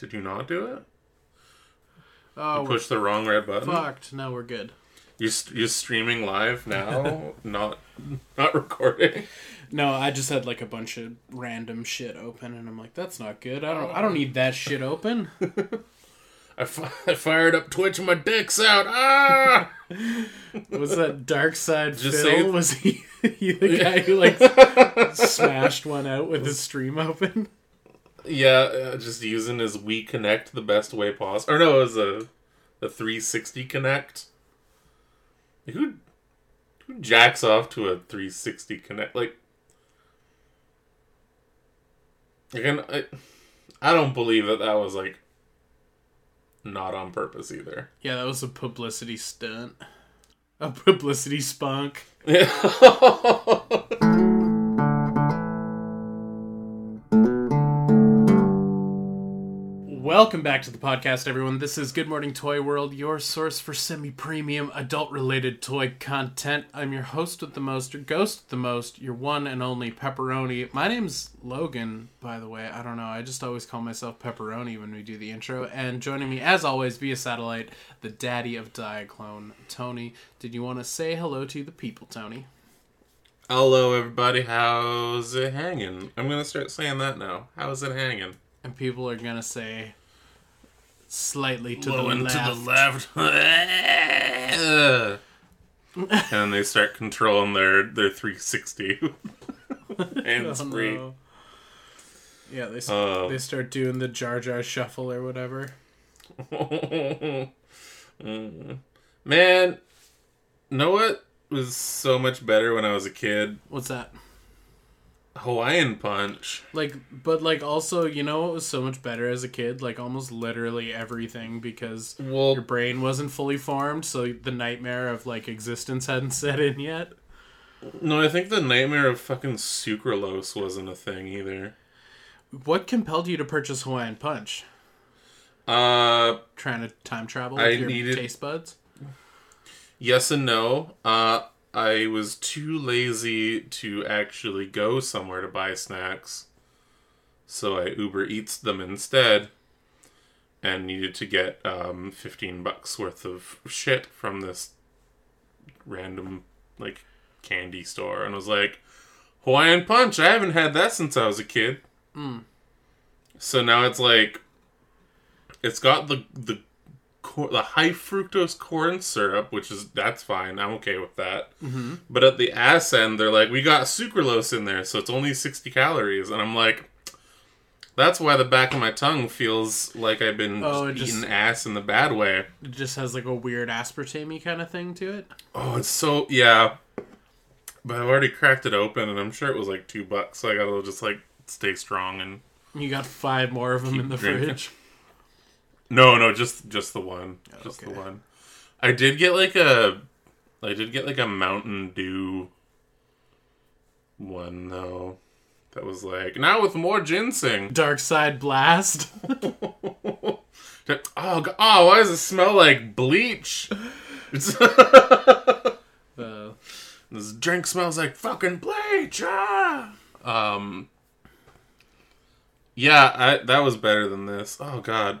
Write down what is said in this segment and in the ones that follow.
Did you not do it? Oh, You pushed the wrong red button. fucked. No, we're good. You're, st- you're streaming live now, not not recording. No, I just had like a bunch of random shit open, and I'm like, that's not good. I don't. I don't need that shit open. I, fi- I fired up Twitch and my dick's out. Ah! Was that Dark Side Just Phil? say- Was he, he the guy who like smashed one out with his stream open? Yeah, uh, just using his Wii Kinect the best way possible. Or no, it was a the 360 Kinect. Who who jacks off to a 360 Kinect? Like, again, I I don't believe that that was like not on purpose either. Yeah, that was a publicity stunt. A publicity spunk. Yeah. Welcome back to the podcast, everyone. This is Good Morning Toy World, your source for semi premium adult related toy content. I'm your host with the most, your ghost with the most, your one and only Pepperoni. My name's Logan, by the way. I don't know. I just always call myself Pepperoni when we do the intro. And joining me, as always, via satellite, the daddy of Diaclone, Tony. Did you want to say hello to the people, Tony? Hello, everybody. How's it hanging? I'm gonna start saying that now. How's it hanging? And people are going to say slightly to the left. to the left. and they start controlling their their 360 hands Oh, free. no. Yeah, they Oh. they start doing the Jar Jar shuffle or whatever. Man, know what was so much better when I was a kid? What's that? Hawaiian Punch. Like, but like also, you know what was so much better as a kid? Like almost literally everything because Well, your brain wasn't fully formed, so the nightmare of like existence hadn't set in yet. no, I think the nightmare of fucking sucralose wasn't a thing either. What compelled you to purchase Hawaiian Punch? Uh, Trying to time travel I with your needed- taste buds? Yes and no. Uh, I was too lazy to actually go somewhere to buy snacks, so I Uber Eats them instead, and needed to get um, fifteen bucks worth of shit from this random like candy store, and I was like, Hawaiian Punch. I haven't had that since I was a kid. So now it's like, it's got the the cor- the high fructose corn syrup, which is that's fine. I'm okay with that. Mm-hmm. But at the ass end, they're like, we got sucralose in there, so it's only 60 calories, and I'm like, that's why the back of my tongue feels like I've been Oh, it just- eating ass in the bad way. It just has like a weird aspartame kind of thing to it. Oh, it's so yeah. But I've already cracked it open, and I'm sure it was like two bucks. So I gotta just like stay strong and You got five more of them in the drinking. fridge. No, no, just just the one, just the one. I did get like a, I did get like a Mountain Dew one though. That was like now with more ginseng. Dark Side Blast. oh, go- oh, why does it smell like bleach? Uh, this drink smells like fucking bleach. Ah! Um. Yeah, I, that was better than this. Oh God.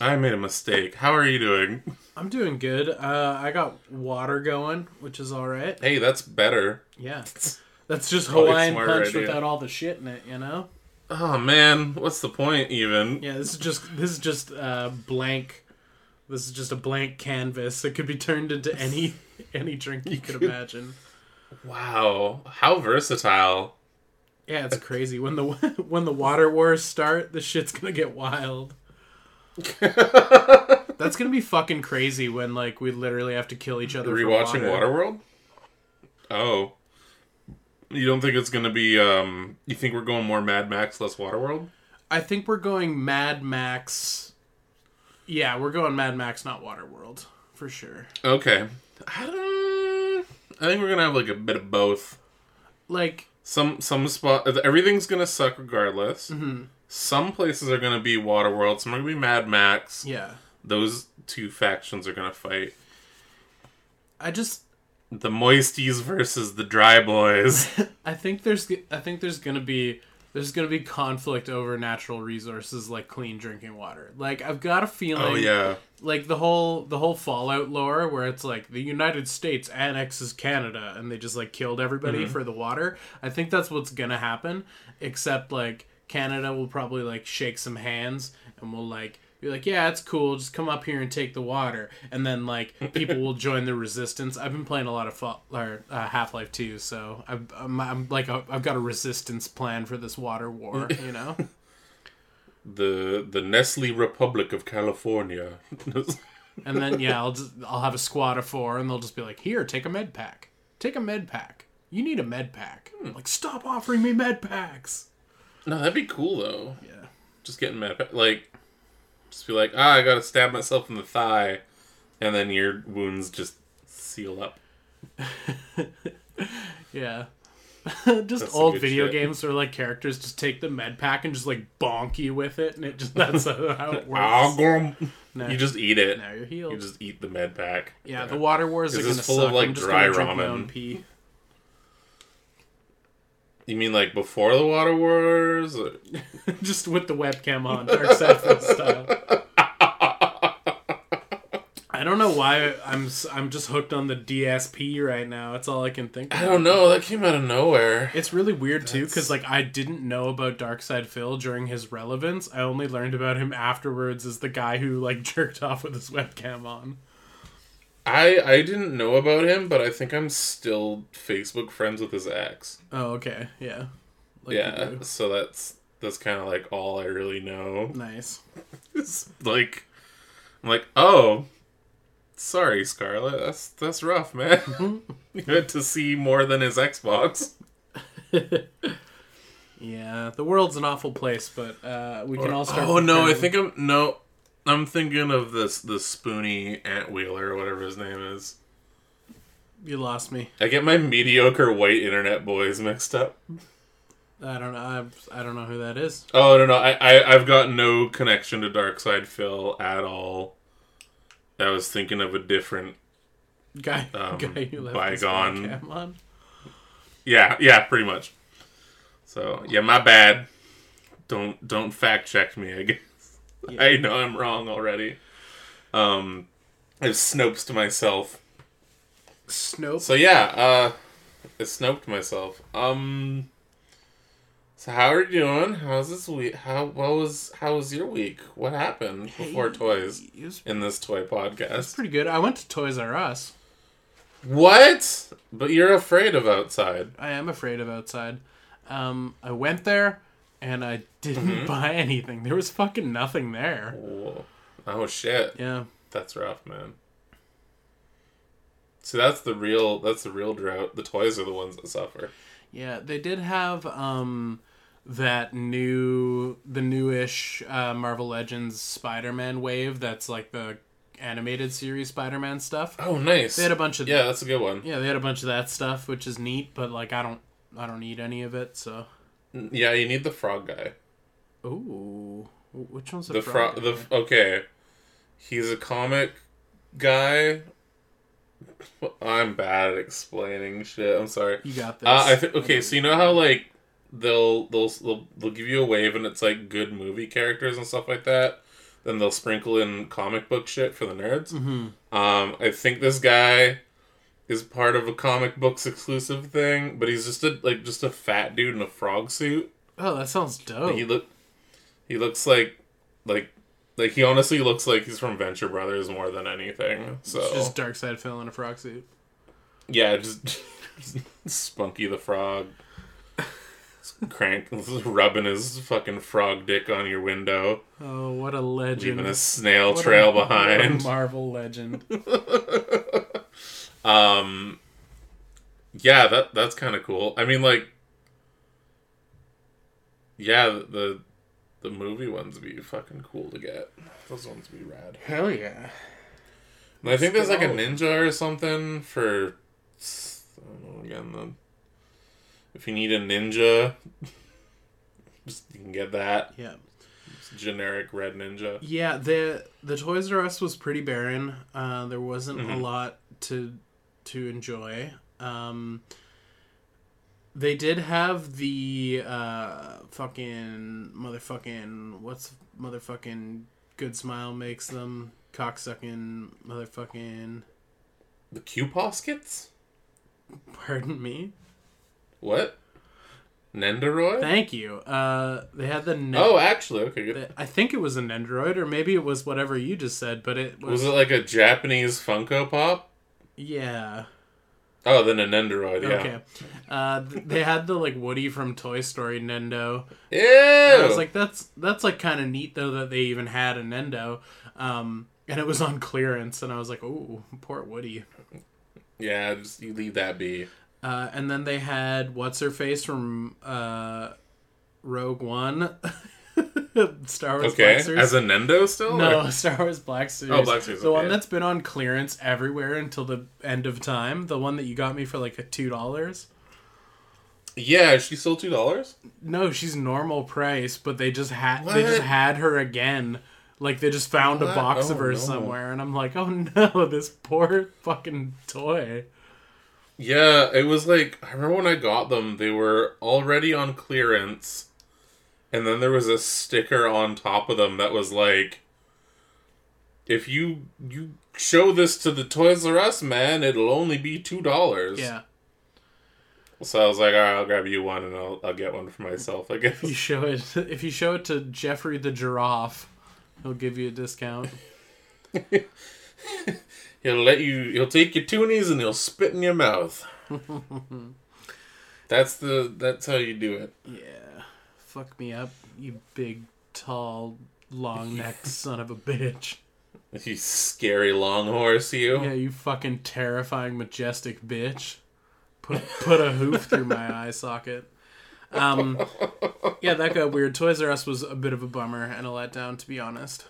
I made a mistake. How are you doing? I'm doing good. Uh, I got water going, which is all right. Hey, that's better. Yeah, that's just Probably Hawaiian punch idea. without all the shit in it. You know? Oh man, what's the point even? Yeah, this is just this is just uh, blank. This is just a blank canvas. that could be turned into any any drink you could imagine. Wow, how versatile. Yeah, it's crazy when the when the water wars start. The shit's gonna get wild. That's gonna be fucking crazy when like we literally have to kill each other. Rewatching water. Waterworld? Oh. You don't think it's gonna be um you think we're going more Mad Max, less Waterworld? I think we're going Mad Max. Yeah, we're going Mad Max, not Waterworld, for sure. Okay. I don't I think we're gonna have like a bit of both. Like, Some some spot everything's gonna suck regardless. Mm-hmm. Some places are gonna be Waterworld, some are gonna be Mad Max. yeah, Those two factions are gonna fight. I just The Moisties versus the Dry Boys. I think there's I think there's gonna be there's gonna be conflict over natural resources like clean drinking water. Like I've got a feeling Oh yeah. like the whole the whole Fallout lore where it's like the United States annexes Canada and they just like killed everybody Mm-hmm. for the water. I think that's what's gonna happen. Except like Canada will probably like shake some hands and we'll like be like, yeah, it's cool. Just come up here and take the water, and then like people will join the resistance. I've been playing a lot of Fall, or uh, Half Life 2, so I'm, I'm, I'm like i I've got a resistance plan for this water war. You know. The the Nestle Republic of California. And then yeah, I'll just I'll have a squad of four, and they'll just be like, "Here, take a med pack. Take a med pack. You need a med pack." I'm like, stop offering me med packs. No, that'd be cool though. Yeah. Just getting mad. Like, just be like, ah, I gotta stab myself in the thigh, and then your wounds just seal up. Yeah. just That's old video shit. games where like characters just take the med pack and just like bonk you with it, and it just that's how it works. Now, You just eat it. now you're healed. You just eat the med pack. yeah, the water wars Is are gonna full suck. of, like, I'm just dry gonna drink my ramen? pee. You mean like before the water wars? Or- just with the webcam on, Dark Side Phil style. I don't know why I'm I'm just hooked on the DSP right now. That's all I can think. Of. I don't know. That came out of nowhere. It's really weird too, because like I didn't know about DarkSydePhil during his relevance. I only learned about him afterwards as the guy who like jerked off with his webcam on. I I didn't know about him, but I think I'm still Facebook friends with his ex. Oh, okay, yeah, Like yeah, so that's that's kind of like all I really know. nice. It's like I'm like, oh, sorry, Scarlett. That's that's rough, man. Good to see more than his Xbox. Yeah, the world's an awful place, but uh, we can all start. Oh no, I think I'm no. I'm thinking of this the spoony Antwiler or whatever his name is. you lost me. I get my mediocre white internet boys mixed up. I don't know. I, I don't know who that is. Oh no no, I, I I've got no connection to Darkside Phil at all. I was thinking of a different. Guy, Um, guy who left bygone. his webcam on. Yeah, yeah, pretty much. So yeah, my bad. Don't don't fact check me. Guess Yeah. I know I'm wrong already. Um, I've snopes to myself. Snope. So yeah, uh, I snoped myself. Um, so how are you doing? How's this week? How what was how was your week? What happened before Hey, toys was in this toy podcast? pretty good. I went to Toys R Us. What? But you're afraid of outside. I am afraid of outside. Um, I went there and I didn't Mm-hmm. buy anything. There was fucking nothing there. Whoa. Oh shit. Yeah. That's rough, man. See, that's the real. That's the real drought. The toys are the ones that suffer. Yeah, they did have um that new the newish uh, Marvel Legends Spider-Man wave that's like the animated series Spider-Man stuff. Oh, nice. They had a bunch of yeah, that's a good one. yeah, they had a bunch of that stuff which is neat, but like I don't I don't need any of it, so Yeah, you need the frog guy. Ooh. Which one's the, The frog. frog The okay. He's a comic guy. I'm bad at explaining shit. I'm sorry. You got this. Uh, I think okay. So you know how like they'll they'll they'll they'll give you a wave and it's like good movie characters and stuff like that. Then they'll sprinkle in comic book shit for the nerds. Mhm. Um, I think this guy is part of a comic books exclusive thing, but he's just a like just a fat dude in a frog suit. Oh, that sounds dope. He look he looks like like like he honestly looks like he's from Venture Brothers more than anything. So It's just DarkSydePhil in a frog suit. yeah, just, Spunky the Frog. Crank rubbing his fucking frog dick on your window, Oh, what a legend! leaving a snail What trail a behind. Marvel legend. Um, yeah, that that's kind of cool. I mean, like, yeah, the the movie ones would be fucking cool to get. Those ones would be rad. Hell yeah! And I think there's like a ninja or something for. I don't know again. The, if you need a ninja, just you can get that. Yeah, a generic red ninja. yeah. The the Toys R Us was pretty barren. Uh, there wasn't a Mhm. lot to to enjoy. Um, They did have the uh fucking motherfucking what's motherfucking good smile makes them cocksucking motherfucking The Q Poskets? pardon me. What? Nendoroid? Thank you. Uh they had the ne- oh, actually, okay, good. I think it was a Nendoroid or maybe it was whatever you just said, but it was, Was it like a Japanese Funko Pop? Yeah. Oh, then a Nendoroid, yeah. Okay. Uh they had the like Woody from Toy Story Nendo. Ew! And I was like, that's that's like kind of neat though that they even had a Nendo, um, and it was on clearance, and I was like, oh, poor Woody. yeah, just you leave that be. Uh, and then they had what's her face from uh, Rogue One, Star Wars Okay, Black Series. as a Nendo still? no, or- Star Wars Black oh, Series. Oh, Black Series, The one that's been on clearance everywhere until the end of time. The one that you got me for like a two dollars. Yeah, she's still two dollars. No, she's normal price, but they just had they just had her again. Like they just found a What? box oh, of Oh, her no. somewhere, and I'm like, oh no, this poor fucking toy. Yeah, it was like I remember when I got them, they were already on clearance, and then there was a sticker on top of them that was like, "If you you show this to the Toys R Us man, it'll only be two dollars." Yeah, So I was like, "All right, I'll grab you one, and I'll I'll get one for myself." I guess. if you show it, if you show it to Jeffrey the giraffe, he'll give you a discount. He'll let you. He'll take your toonies and he'll spit in your mouth. that's the. That's how you do it. Yeah, fuck me up, you big, tall, long necked son of a bitch. You scary long horse, you. Yeah, you fucking terrifying, majestic bitch. Put put a hoof through my eye socket. Um, yeah, that got weird. Toys R Us was a bit of a bummer and a letdown, to be honest.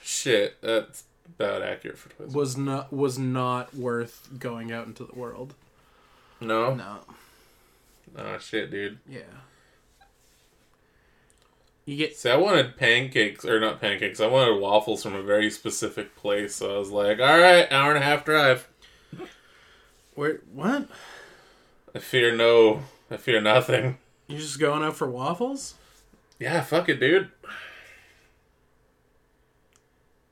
Shit, that's about accurate for Toys. Was not was not worth going out into the world. No, No. oh shit, dude. Yeah. You get See, I wanted pancakes or not pancakes. I wanted waffles from a very specific place. So I was like, all right, hour and a half drive. where? What? I fear no. I fear nothing. You're just going out for waffles? Yeah, fuck it, dude.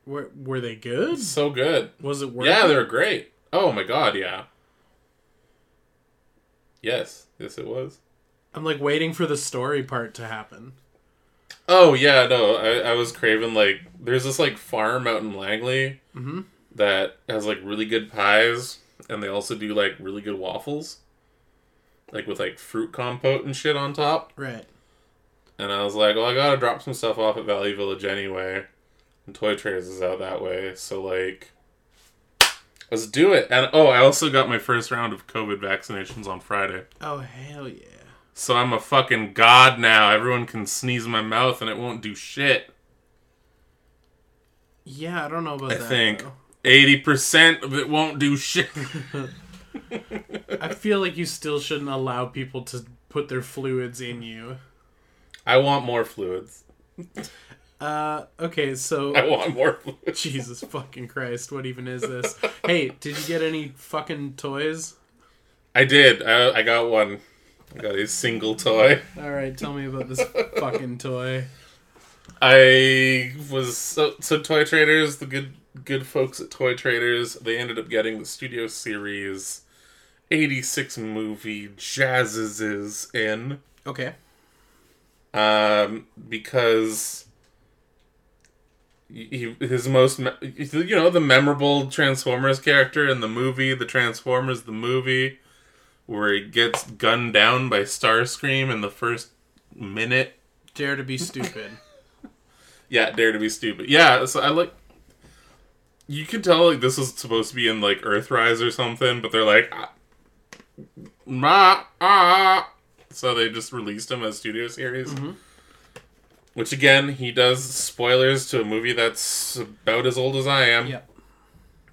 Were were they good? So good. Was it worth? Yeah, they were great. Oh my god, yeah. Yes, yes, it was. I'm like waiting for the story part to happen. Oh yeah, no, I, I was craving like there's this like farm out in Langley Mhm. that has like really good pies, and they also do like really good waffles, like with like fruit compote and shit on top. Right. And I was like, well, I gotta drop some stuff off at Valley Village anyway, and Toy Traders is out that way, so like, let's do it. And oh, I also got my first round of COVID vaccinations on Friday. Oh hell yeah. So I'm a fucking god now. Everyone can sneeze in my mouth and it won't do shit. Yeah, I don't know about I that. I think though. 80% of it won't do shit. I feel like you still shouldn't allow people to put their fluids in you. I want more fluids. Uh, okay, so I want more fluids. Jesus fucking Christ, what even is this? hey, did you get any fucking toys? I did. I, I got one. I got a single toy. All right, tell me about this fucking toy. I was so, so Toy Traders, the good good folks at Toy Traders, they ended up getting the Studio Series 86 movie Jazzes is in. Okay. um, because he, his most you know the memorable Transformers character in the movie, the Transformers the movie, where he gets gunned down by Starscream in the first minute. Dare to be stupid. Yeah, Dare to be Stupid. Yeah, so I like. You can tell like this was supposed to be in like Earthrise or something, but they're like, ah, ma ah. So they just released him as studio series. Which again, he does spoilers to a movie that's about as old as I am. yep.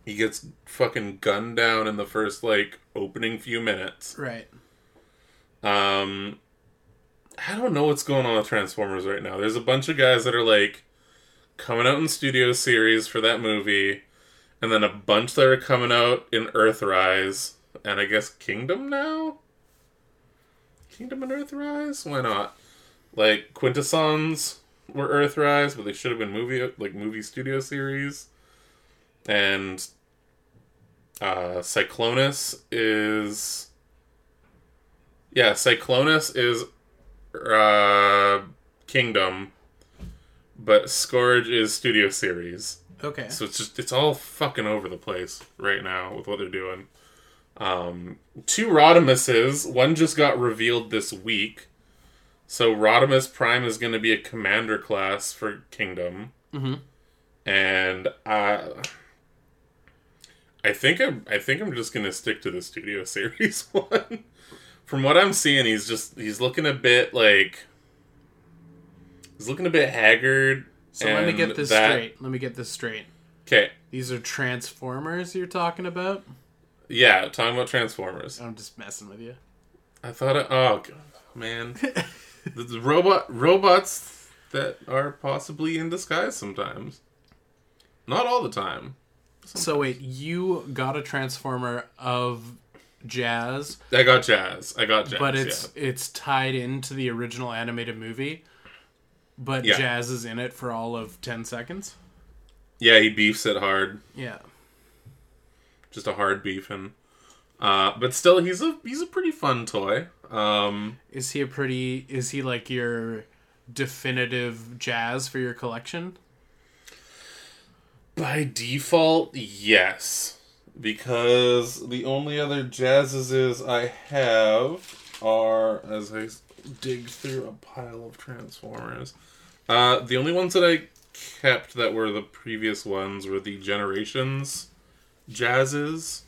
He gets fucking gunned down in the first like opening few minutes. Right. Um, I don't know what's going on with Transformers right now. There's a bunch of guys that are like coming out in studio series for that movie, and then a bunch that are coming out in Earthrise, and I guess Kingdom now. Kingdom and Earthrise? Why not? Like Quintessons were Earthrise, but they should have been movie like movie studio series. And uh Cyclonus is Yeah, Cyclonus is uh Kingdom, but Scourge is studio series. Okay. So it's just it's all fucking over the place right now with what they're doing. Um, two Rodimuses. One just got revealed this week. So Rodimus Prime is going to be a commander class for Kingdom, Mm Mhm. and uh, I think I'm I think I'm just going to stick to the Studio Series one. From what I'm seeing, he's just he's looking a bit like he's looking a bit haggard. So let me get this that- straight. Let me get this straight. Okay, These are Transformers you're talking about? yeah, talking about Transformers. I'm just messing with you. I thought, it, oh God, man, the, the robot robots that are possibly in disguise sometimes, not all the time. So wait, you got a Transformer of Jazz, I got Jazz. I got Jazz. but it's it's tied into the original animated movie. But Yeah. Jazz is in it for all of ten seconds. yeah. yeah, he beefs it hard, Yeah. just a hard beefing. Uh, but still, he's a he's a pretty fun toy. Um, Is he a pretty? Is he like your definitive Jazz for your collection? By default, yes, because the only other Jazzes I have are as I dig through a pile of Transformers. Uh, the only ones that I kept that were the previous ones were the Generations Jazzes,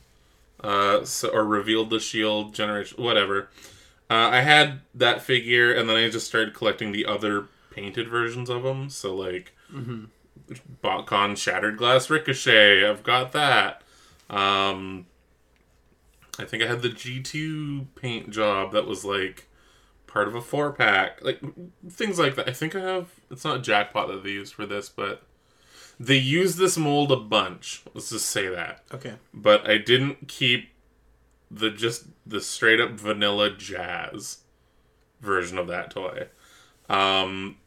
uh, so, or Reveal the Shield generation, whatever. Uh, I had that figure, and then I just started collecting the other painted versions of them. So like, BotCon Shattered Glass Ricochet. I've got that. Um, I think I had the G2 paint job that was like part of a four pack, like things like that. I think I have. It's not a jackpot that they used for this, but they use this mold a bunch. Let's just say that. Okay. But I didn't keep the just the straight up vanilla jazz version of that toy. Um,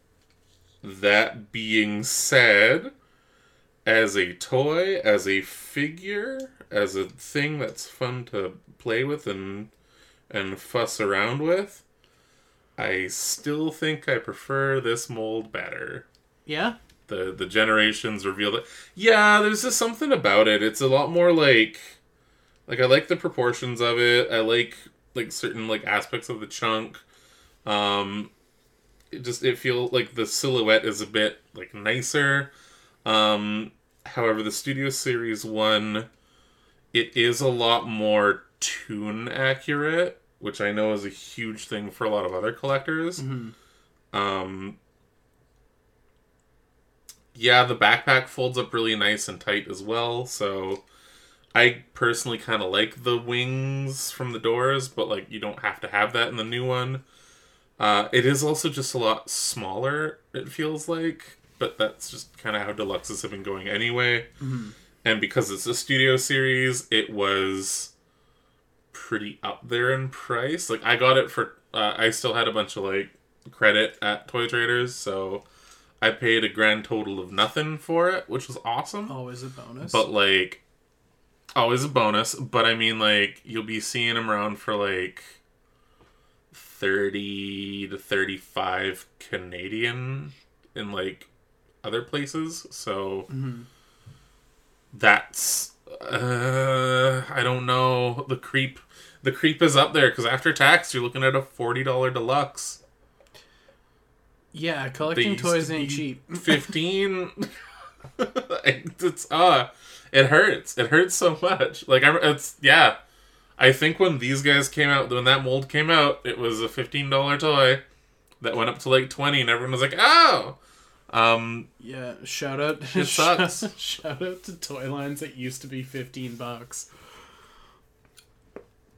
that being said, as a toy, as a figure, as a thing that's fun to play with and and fuss around with, I still think I prefer this mold better. Yeah. The the generations reveal that yeah, there's just something about it. It's a lot more like like I like the proportions of it. I like like certain like aspects of the chunk. Um it just it feels like the silhouette is a bit like nicer. Um however the Studio Series 1 it is a lot more toon accurate, which I know is a huge thing for a lot of other collectors. Um yeah, the backpack folds up really nice and tight as well, so I personally kind of like the wings from the doors, but like you don't have to have that in the new one. Uh, it is also just a lot smaller. It feels like, but that's just kind of how deluxes have been going anyway. And because it's a studio series, it was pretty up there in price. Like I got it for, uh, I still had a bunch of like credit at Toy Traders, so I paid a grand total of nothing for it, which was awesome. Always a bonus. But like, always a bonus. But I mean, like, you'll be seeing them around for like thirty to thirty-five Canadian in like other places. So that's uh, I don't know. The creep, the creep is up there because after tax, you're looking at a forty dollar deluxe. yeah, collecting toys to ain't cheap. Fifteen. it's uh, it hurts. It hurts so much. Like I, it's yeah. I think when these guys came out, when that mold came out, it was a fifteen dollar toy that went up to like twenty, and everyone was like, "Oh." Um, Yeah, shout out. It sucks. shout out to toy lines that used to be fifteen bucks.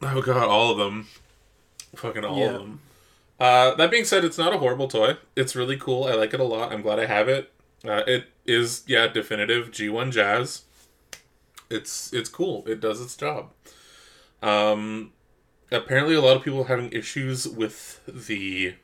oh god, all of them, fucking all Yeah. of them. Uh, that being said, it's not a horrible toy. It's really cool. I like it a lot. I'm glad I have it. Uh, it is yeah, definitive G1 Jazz. It's it's cool. It does its job. Um, apparently a lot of people are having issues with the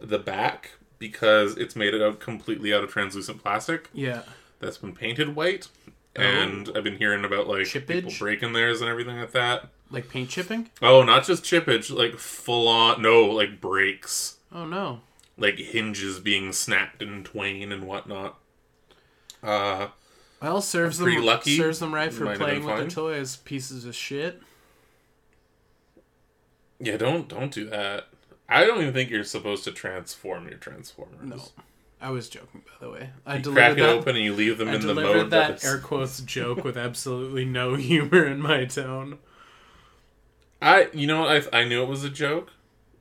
the back because it's made out completely out of translucent plastic Yeah. that's been painted white. And I've been hearing about like people Chippage? breaking theirs and everything like that. Like paint chipping? Oh, not just chippage, like full on no, like breaks. Oh no. Like hinges being snapped in twain and whatnot. Uh Well, serves them lucky. serves them right for playing with the toys. Pieces of shit. Yeah, don't don't do that. I don't even think you're supposed to transform your transformers. No. I was joking, by the way. I You delivered crack it that. open and you leave them I in the mode that that air quotes joke with absolutely no humor in my tone. I you know I I knew it was a joke,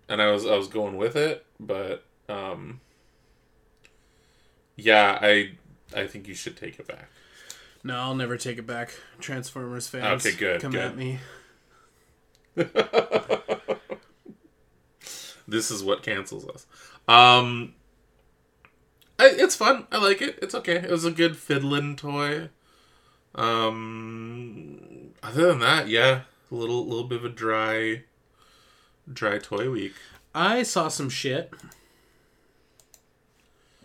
and I was I was going with it, but um, yeah, I I think you should take it back. No, I'll never take it back. Transformers fans, Okay, good, come good. at me. This is what cancels us. Um, I, it's fun. I like it. It's okay. It was a good fiddling toy. Um, other than that, yeah, a little little bit of a dry, dry toy week. I saw some shit.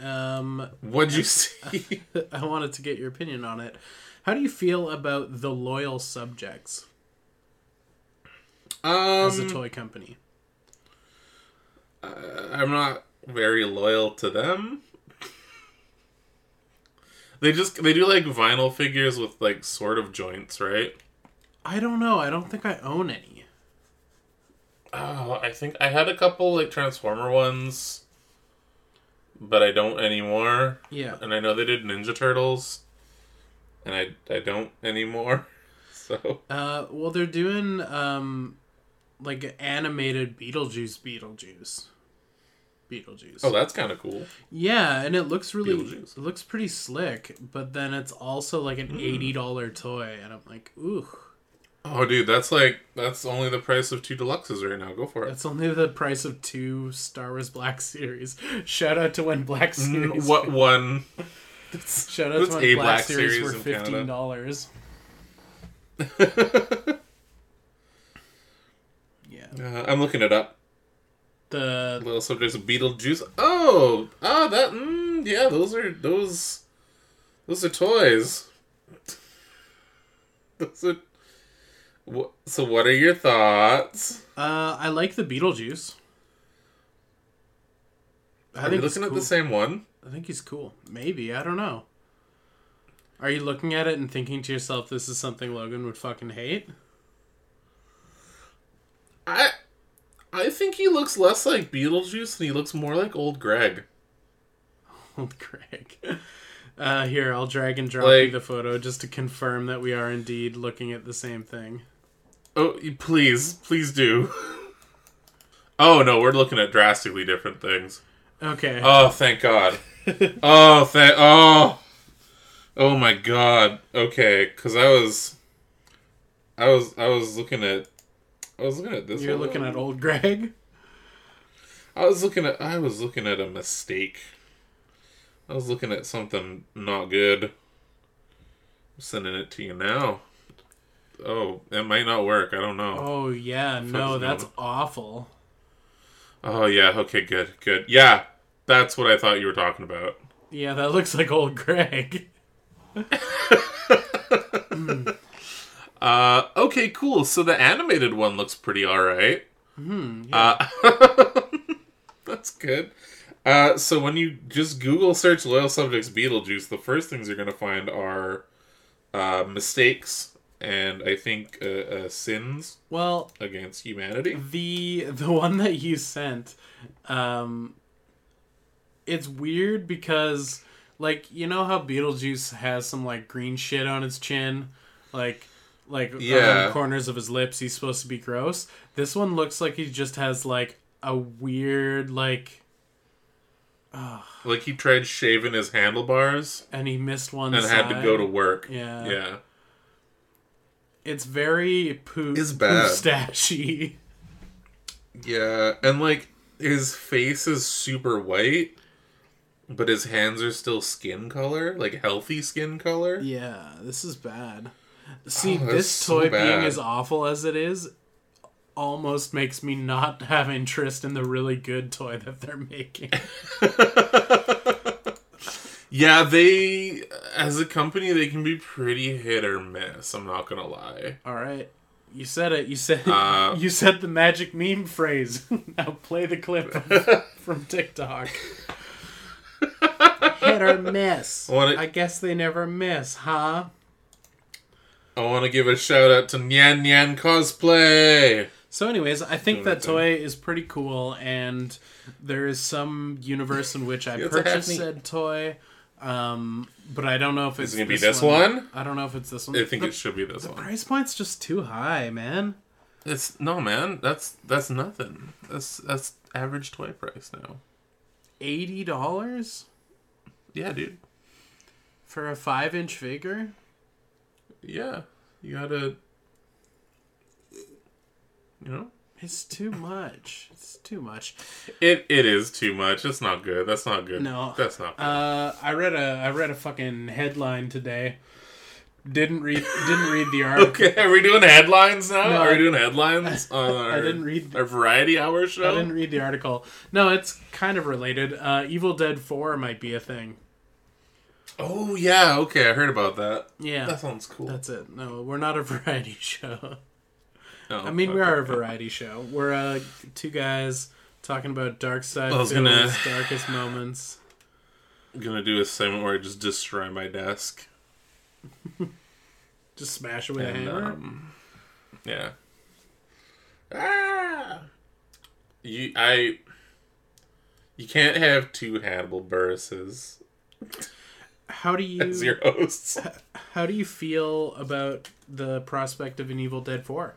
Um, What'd you see? I wanted to get your opinion on it. How do you feel about the loyal subjects as a um, toy company? I'm not very loyal to them. They just they do like vinyl figures with like sort of joints, right? I don't know. I don't think I own any. Oh, I think I had a couple like Transformer ones, but I don't anymore. Yeah. And I know they did Ninja Turtles, and I I don't anymore. So Uh, well, they're doing um, like animated Beetlejuice, Beetlejuice, Beetlejuice. oh, that's kind of cool. yeah, and it looks really, it looks pretty slick. But then it's also like an eighty dollar toy, and I'm like, ooh, Oh, dude, that's like that's only the price of two deluxes right now. Go for it. that's only the price of two Star Wars Black Series. Shout out to when Black Series. Mm, what one? Shout out to when a Black, Black Series, Series were fifteen dollars. Yeah, Uh, I'm looking it up. the Little subjects of Beetlejuice. Oh, ah, that. Mm, yeah, those are those. Those are toys. those are. So, what are your thoughts? uh, I like the Beetlejuice. I Are you think looking at the same one? I think he's cool. Maybe I don't know. Are you looking at it and thinking to yourself, "This is something Logan would fucking hate"? I, I think he looks less like Beetlejuice and he looks more like old Greg. Old Greg. Uh, here, I'll drag and drop you the photo just to confirm that we are indeed looking at the same thing. Oh, please, please do. oh no, we're looking at drastically different things. Okay. Oh, thank God. oh, thank. Oh, oh my God. Okay, because I was, I was, I was looking at, I was looking at this. You're one. looking at old Greg. I was looking at. I was looking at a mistake. I was looking at something not good. I'm sending it to you now. Oh, it might not work. I don't know. Oh yeah, no, that's going awful. Oh yeah. Okay. Good. Good. Yeah. That's what I thought you were talking about. Yeah, that looks like old Greg. Hmm. Uh. Okay. Cool. So the animated one looks pretty alright. Hmm. Yeah. Uh, that's good. Uh, so when you just Google search loyal subjects Beetlejuice, the first things you're gonna find are uh, mistakes and I think uh, uh, sins well, against humanity. the the one that you sent, um, it's weird because like you know how Beetlejuice has some like green shit on his chin, like like Yeah. the corners of his lips. He's supposed to be gross. This one looks like he just has like a weird like, Like he tried shaving his handlebars and he missed one and had to go to work. Yeah. Yeah. It's very poo It's bad. stashy. Yeah, and like his face is super white, but his hands are still skin color, like healthy skin color. Yeah, this is bad. See, Oh, this so toy being as awful as it is, almost makes me not have interest in the really good toy that they're making. Yeah, they as a company they can be pretty hit or miss. I'm not gonna lie. All right. You said it. You said Uh, you said the magic meme phrase. now play the clip from TikTok. Hit or miss. Wanna- I guess they never miss, huh? I want to give a shout out to Nyan Nyan Cosplay. So, anyways, I think that toy is pretty cool, and there is some universe in which I It's a purchased Hackney. said toy. Um, but I don't know if it's it gonna be this one? I don't know if it's this one. I think the, it should be this one. the one. price point's just too high, man. It's no man. That's that's nothing. That's that's average toy price now. Eighty dollars Yeah, dude. for a five-inch figure. Yeah, you gotta. You know, It's too much. It's too much. it it is too much. It's not good. That's not good. No. that's not good. Uh, I read a I read a fucking headline today. Didn't read didn't read the article. okay, are we doing headlines now? No, are we doing headlines on our, I didn't read our variety hour show? I didn't read the article. No, it's kind of related. Uh, Evil Dead Four might be a thing. Oh yeah, okay, I heard about that. Yeah, That sounds cool. that's it. No, we're not a variety show. Oh, I mean, we are a variety show. We're uh, two guys talking about dark side was gonna- darkest moments. I'm gonna do a segment where I just destroy my desk. Just smash it with a hammer. um, yeah. Ah! You, I. You can't have two Hannibal Buress's how do you as your hosts. how do you feel about the prospect of an Evil Dead Four?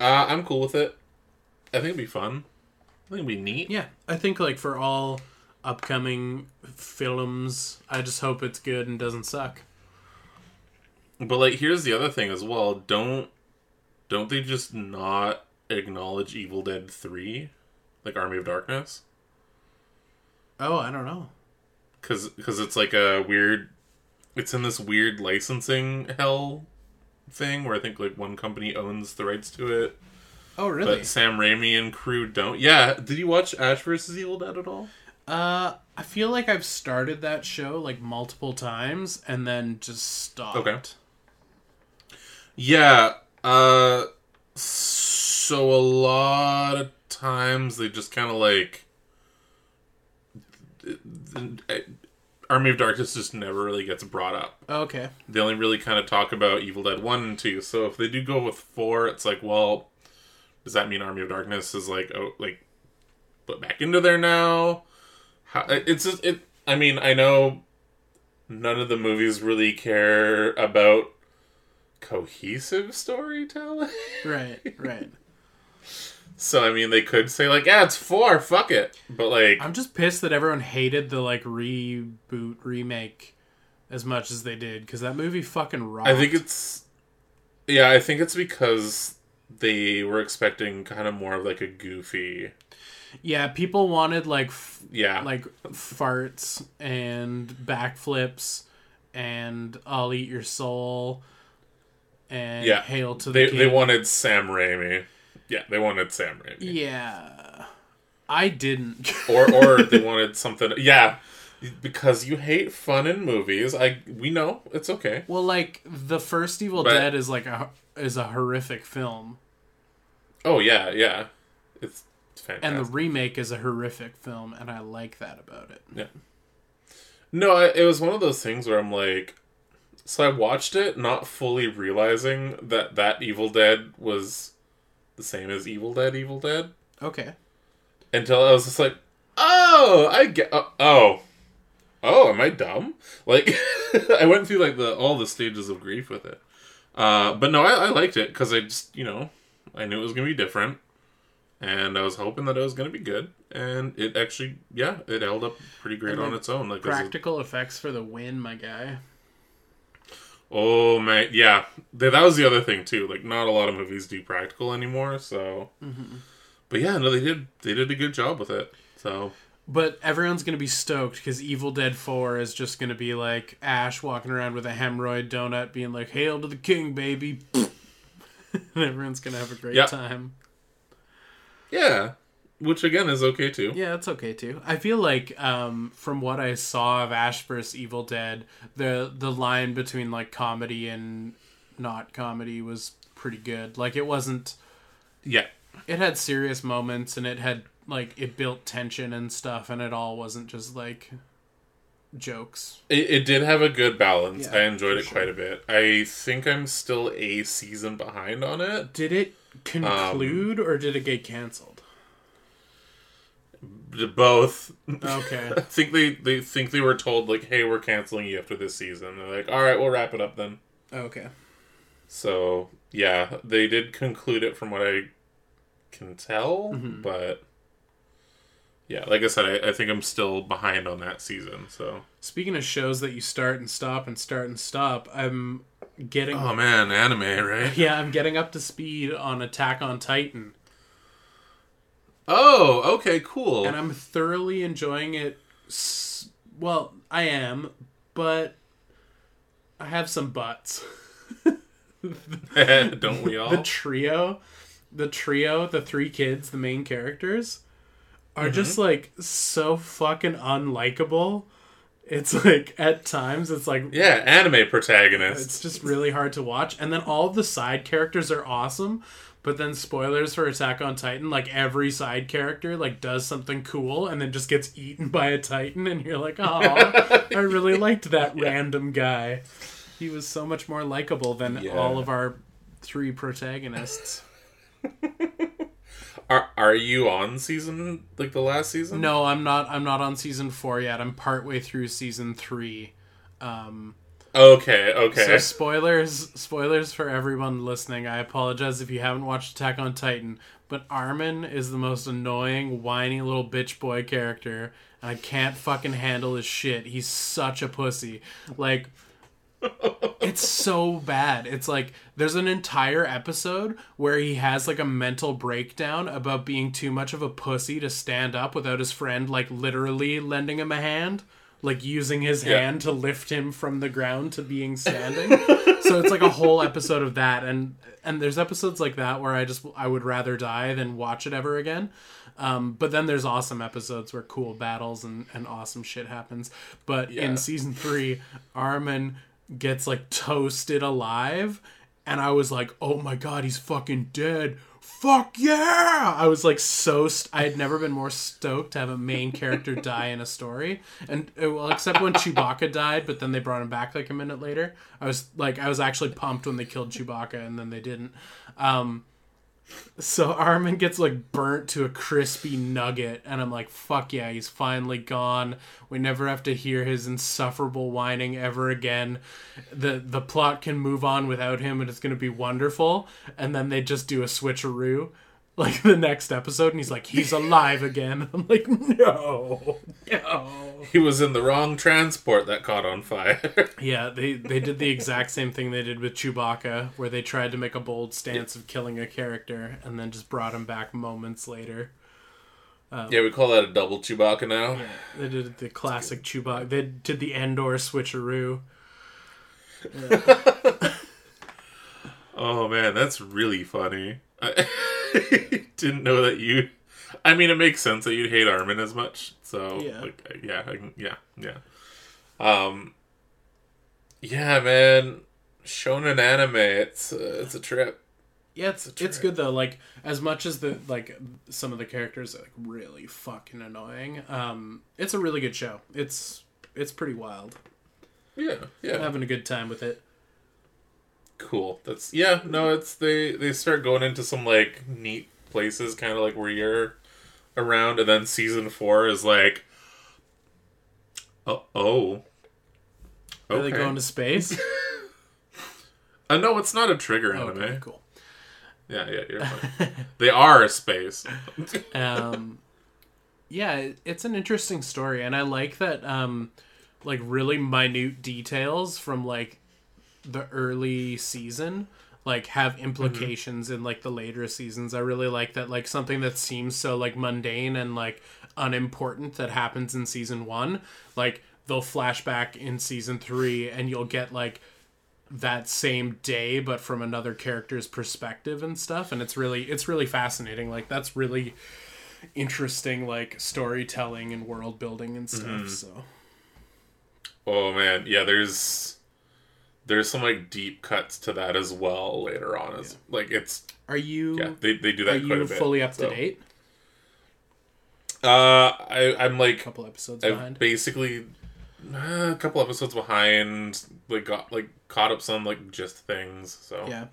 Uh, I'm cool with it. I think it'd be fun. I think it'd be neat. Yeah, I think like for all upcoming films, I just hope it's good and doesn't suck. But like, here's the other thing as well. Don't don't they just not acknowledge Evil Dead Three, like Army of Darkness? Oh, I don't know. Because because it's like a weird. It's in this weird licensing hell thing where I think like one company owns the rights to it, Oh, really? but Sam Raimi and crew don't. Yeah, did you watch Ash vs Evil Dead at all? Uh, I feel like I've started that show like multiple times and then just stopped. Okay. Yeah. Uh. So a lot of times they just kind of like. Army of Darkness just never really gets brought up. Okay. They only really kind of talk about Evil Dead 1 and 2. So if they do go with 4, it's like, well, does that mean Army of Darkness is like, oh, like, put back into there now? How, it's just, it, I mean, I know none of the movies really care about cohesive storytelling. Right. Right. so, I mean, they could say, like, yeah, it's 4, fuck it. But, like, I'm just pissed that everyone hated the like reboot remake as much as they did because that movie fucking rocked. I think it's yeah, I think it's because they were expecting kind of more of like a goofy yeah. People wanted like f- yeah. like farts and backflips and I'll eat your soul and Yeah. hail to the they king. they wanted Sam Raimi. Yeah, they wanted Sam Raimi. Yeah. I didn't. Or or they wanted something yeah, because you hate fun in movies. I we know, it's okay. well, like the first Evil But- Dead is like a is a horrific film, Oh yeah, yeah. It's, fantastic. and the remake is a horrific film, and I like that about it. Yeah. No, I, it was one of those things where I'm like, so I watched it not fully realizing that that Evil Dead was the same as Evil Dead, Evil Dead, Okay. until I was just like, oh, I get, uh, oh, oh, am I dumb? Like, I went through like the all the stages of grief with it. Uh, but no, I, I liked it because I just, you know, I knew it was gonna be different, and I was hoping that it was gonna be good, and it actually, yeah, it held up pretty great And, on like, its own. Like, as a- Practical effects for the win, my guy. Oh man, yeah. Th- That was the other thing too. Like, not a lot of movies do practical anymore. So, mm-hmm. but yeah, no, they did. They did a good job with it. So, But everyone's gonna be stoked because Evil Dead Four is just gonna be like Ash walking around with a hemorrhoid donut, being like, "Hail to the king, baby!" and everyone's gonna have a great Yep. time. Yeah, which again is okay too. Yeah, it's okay too. I feel like um, from what I saw of Ash vs. Evil Dead, the the line between like comedy and not comedy was pretty good. Like it wasn't. Yeah, It had serious moments and it had like it built tension and stuff, and it all wasn't just like jokes. it, it did have a good balance. Yeah, I enjoyed it quite a bit. I think I'm still a season behind on it. Did it conclude Um, or did it get canceled? Both. Okay. I think they they think they were told like, "Hey, we're canceling you after this season." They're like, "All right, we'll wrap it up then." Okay. So yeah, they did conclude it from what I can tell, Mm-hmm. but yeah, like I said, I, I think I'm still behind on that season. So Speaking of shows that you start and stop and start and stop, I'm getting oh man, anime, right? yeah, I'm getting up to speed on Attack on Titan. Oh, okay, cool. and I'm thoroughly enjoying it. Well, I am, but I have some buts. Don't we all? The trio, the trio, the three kids, the main characters, are Mm-hmm. just like so fucking unlikable. It's like at times it's like yeah, anime protagonists. it's just really hard to watch. And then all of the side characters are awesome, but then spoilers for Attack on Titan, like every side character like does something cool and then just gets eaten by a Titan and you're like, "Oh, I really liked that random guy. He was so much more likable than Yeah. all of our three protagonists." Are are you on season like the last season? No, I'm not I'm not on season 4 yet. I'm partway through season 3. Um, Okay, okay. So spoilers, spoilers for everyone listening. I apologize if you haven't watched Attack on Titan, but Armin is the most annoying, whiny little bitch boy character, and I can't fucking handle his shit. He's such a pussy. Like, it's so bad. It's like there's an entire episode where he has like a mental breakdown about being too much of a pussy to stand up without his friend like literally lending him a hand, like using his Yeah. hand to lift him from the ground to being standing. so it's like a whole episode of that and and there's episodes like that where I just I would rather die than watch it ever again. Um, but then there's awesome episodes where cool battles and, and awesome shit happens. But Yeah. in season three, Armin gets like toasted alive, and I was like, oh my god, he's fucking dead. Fuck yeah! I was like so st- I had never been more stoked to have a main character die in a story, and uh, well, except when Chewbacca died, but then they brought him back like a minute later. I was like, I was actually pumped when they killed Chewbacca, and then they didn't. Um, so Armin gets like burnt to a crispy nugget, and I'm like, fuck yeah, he's finally gone. We never have to hear his insufferable whining ever again. The the plot can move on without him, and it's gonna be wonderful. And then they just do a switcheroo. Like the next episode, and he's like, he's alive again. I'm like, no, no. He was in the wrong transport that caught on fire. Yeah, they they did the exact same thing they did with Chewbacca, where they tried to make a bold stance of killing a character, and then just brought him back moments later. Uh, yeah, we call that a double Chewbacca now. They did the classic Chewbacca. They did the Endor switcheroo. Oh man, that's really funny. I didn't know that you. I mean, it makes sense that you'd hate Armin as much. So Yeah. like, yeah, can, yeah, yeah. Um, yeah, man. Shonen anime, it's uh, it's a trip. Yeah, it's a it's trip. good though. Like as much as the like some of the characters are like really fucking annoying. Um, it's a really good show. It's it's pretty wild. Yeah, yeah. having a good time with it. Cool. That's yeah. No, it's they they start going into some like neat places, kind of like where you're around, and then season four is like, oh, oh. Are they going to space? Uh, no, it's not a trigger Oh, anime. okay, cool. Yeah, yeah, you're fine. they are a space. um yeah it's an interesting story and i like that um like really minute details from like the early season like have implications in like the later seasons. I really like that like something that seems so like mundane and like unimportant that happens in season one. Like they'll flashback in season three and you'll get like that same day but from another character's perspective and stuff. And it's really it's really fascinating. Like that's really interesting like storytelling and world building and stuff Mm-hmm. so. Oh man, yeah. There's there's some like deep cuts to that as well later on. As like it's are you yeah, they they do are that quite you a bit. fully up to date Uh, I I'm like a couple episodes I've behind basically uh, a couple episodes behind. Like got like caught up some like just things. So yeah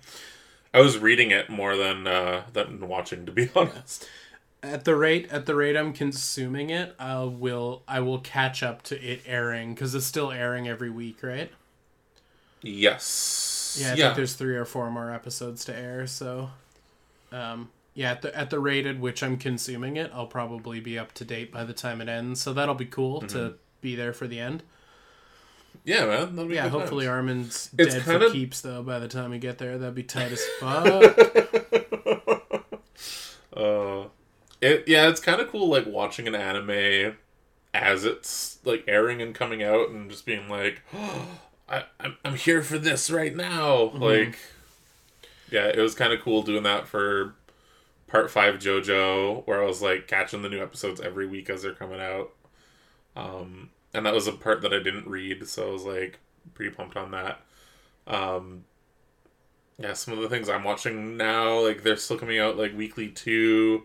I was reading it more than uh than watching to be honest. at the rate at the rate I'm consuming it, I will I will catch up to it airing because it's still airing every week, right? Yes. Yeah, I yeah. think there's three or four more episodes to air. So, um, yeah, at the at the rate at which I'm consuming it, I'll probably be up to date by the time it ends. So that'll be cool Mm-hmm. to be there for the end. yeah, man. That'll be Yeah, hopefully times. Armin's It's dead for kinda- keeps though. By the time we get there, that'd be tight as fuck. Uh, it yeah, it's kind of cool like watching an anime as it's like airing and coming out and just being like, I I'm, I'm here for this right now. Like, yeah, it was kind of cool doing that for part five JoJo, where I was like catching the new episodes every week as they're coming out. Um, and that was a part that I didn't read, so I was like pretty pumped on that. Um, yeah, some of the things I'm watching now, like they're still coming out like weekly too.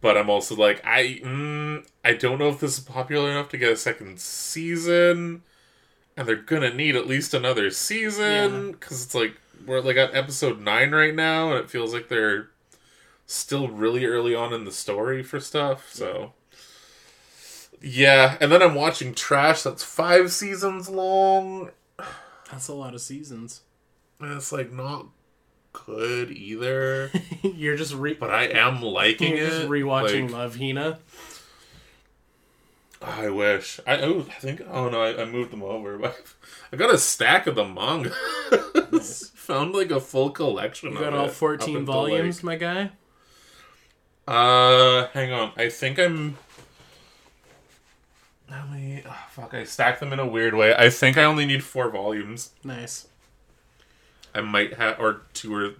But I'm also like, I mm, I don't know if this is popular enough to get a second season, and they're gonna need at least another season because it's like we're like at episode nine right now, and it feels like they're still really early on in the story for stuff. So yeah, and then I'm watching Trash that's five seasons long. That's a lot of seasons. And it's like not good either. you're just re- but I am liking you're it. just rewatching Like, Love Hina. I wish. I oh, I think. Oh no, I, I moved them over. But I got a stack of the manga. Found like a full collection. You got all 14 until, volumes, my guy. uh, hang on. I think I'm. How many? Oh, fuck! I stacked them in a weird way. I think I only need four volumes. Nice. I might have or two or.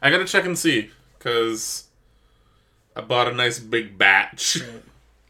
I gotta check and see because I bought a nice big batch. Right.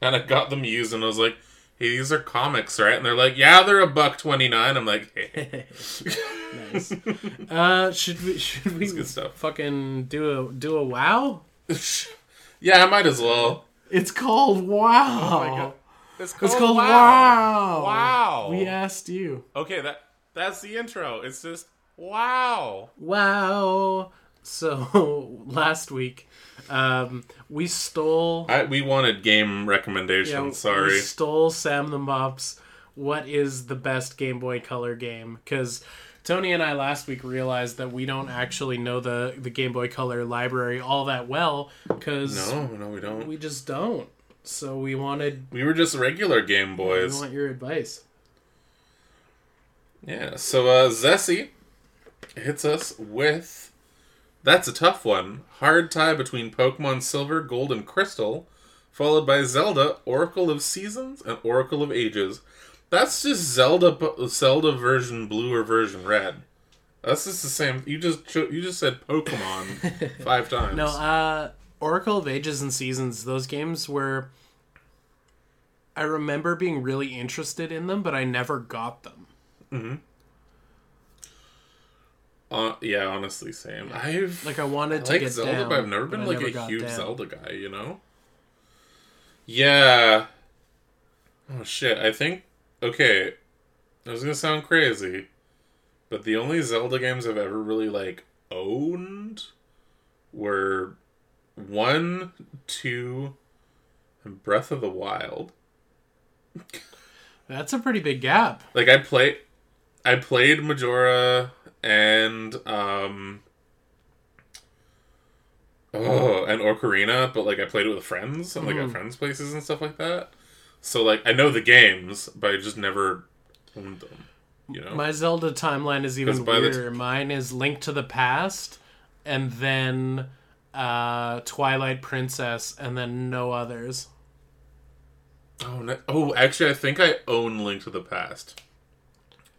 And of got them used, and I was like, "Hey, these are comics, right?" And they're like, "Yeah, they're a buck twenty nine. I'm like, "Hey, nice. Uh, should we should we good stuff. fucking do a do a wow? yeah, I might as well." It's called Wow. It's it's called wow. Wow. We asked you. Okay, that that's the intro. It's just wow. Wow. So last week, um, we stole. I, we wanted game recommendations. yeah, sorry. we stole Sam the Mop's. What is the best Game Boy Color game? Because Tony and I last week realized that we don't actually know the the Game Boy Color library all that well. Because No, no, we don't. we just don't. So we wanted We were just regular Game Boys. we want your advice. Yeah, so uh Zessie hits us with that's a tough one. Hard tie between Pokemon Silver, Gold, and Crystal, followed by Zelda, Oracle of Seasons, and Oracle of Ages. That's just Zelda Zelda version blue or version red. That's just the same. You just cho- you just said Pokemon five times. No, uh, Oracle of Ages and Seasons. Those games were. I remember being really interested in them, but I never got them. Uh, yeah, honestly, same. I've Like I wanted I to like get Zelda, down, but I've never been like a huge down. Zelda guy, you know? Yeah. Oh shit, I think okay. This was gonna sound crazy. But the only Zelda games I've ever really like owned were one, two, and Breath of the Wild. That's a pretty big gap. Like I play I played Majora and um Oh, and Ocarina, but like I played it with friends and like at friends' places and stuff like that. So like I know the games, but I just never owned them. You know? My Zelda timeline is even 'Cause by the weirder. Mine is Link to the Past, and then uh, Twilight Princess, and then no others. oh, no, oh, actually I think I own Link to the Past.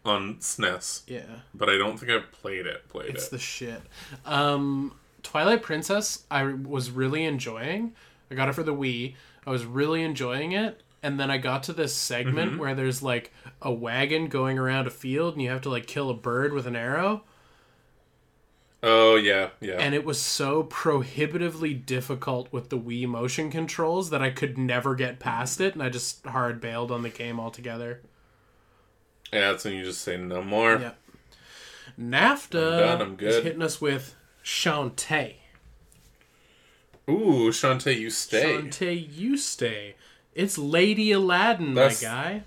On SNES, Yeah. but I don't think I've played it. Played It's it. the shit. Um, Twilight Princess, I was really enjoying. I got it for the Wii. I was really enjoying it. And then I got to this segment Mm-hmm. where there's like a wagon going around a field and you have to like kill a bird with an arrow. oh yeah, yeah. And it was so prohibitively difficult with the Wii motion controls that I could never get past it. And I just hard bailed on the game altogether. Yeah, that's when you just say no more. Yeah. NAFTA I'm done, I'm is hitting us with Shantae. Ooh, Shantae, you stay. Shantae, you stay. It's Lady Aladdin, That's- my guy.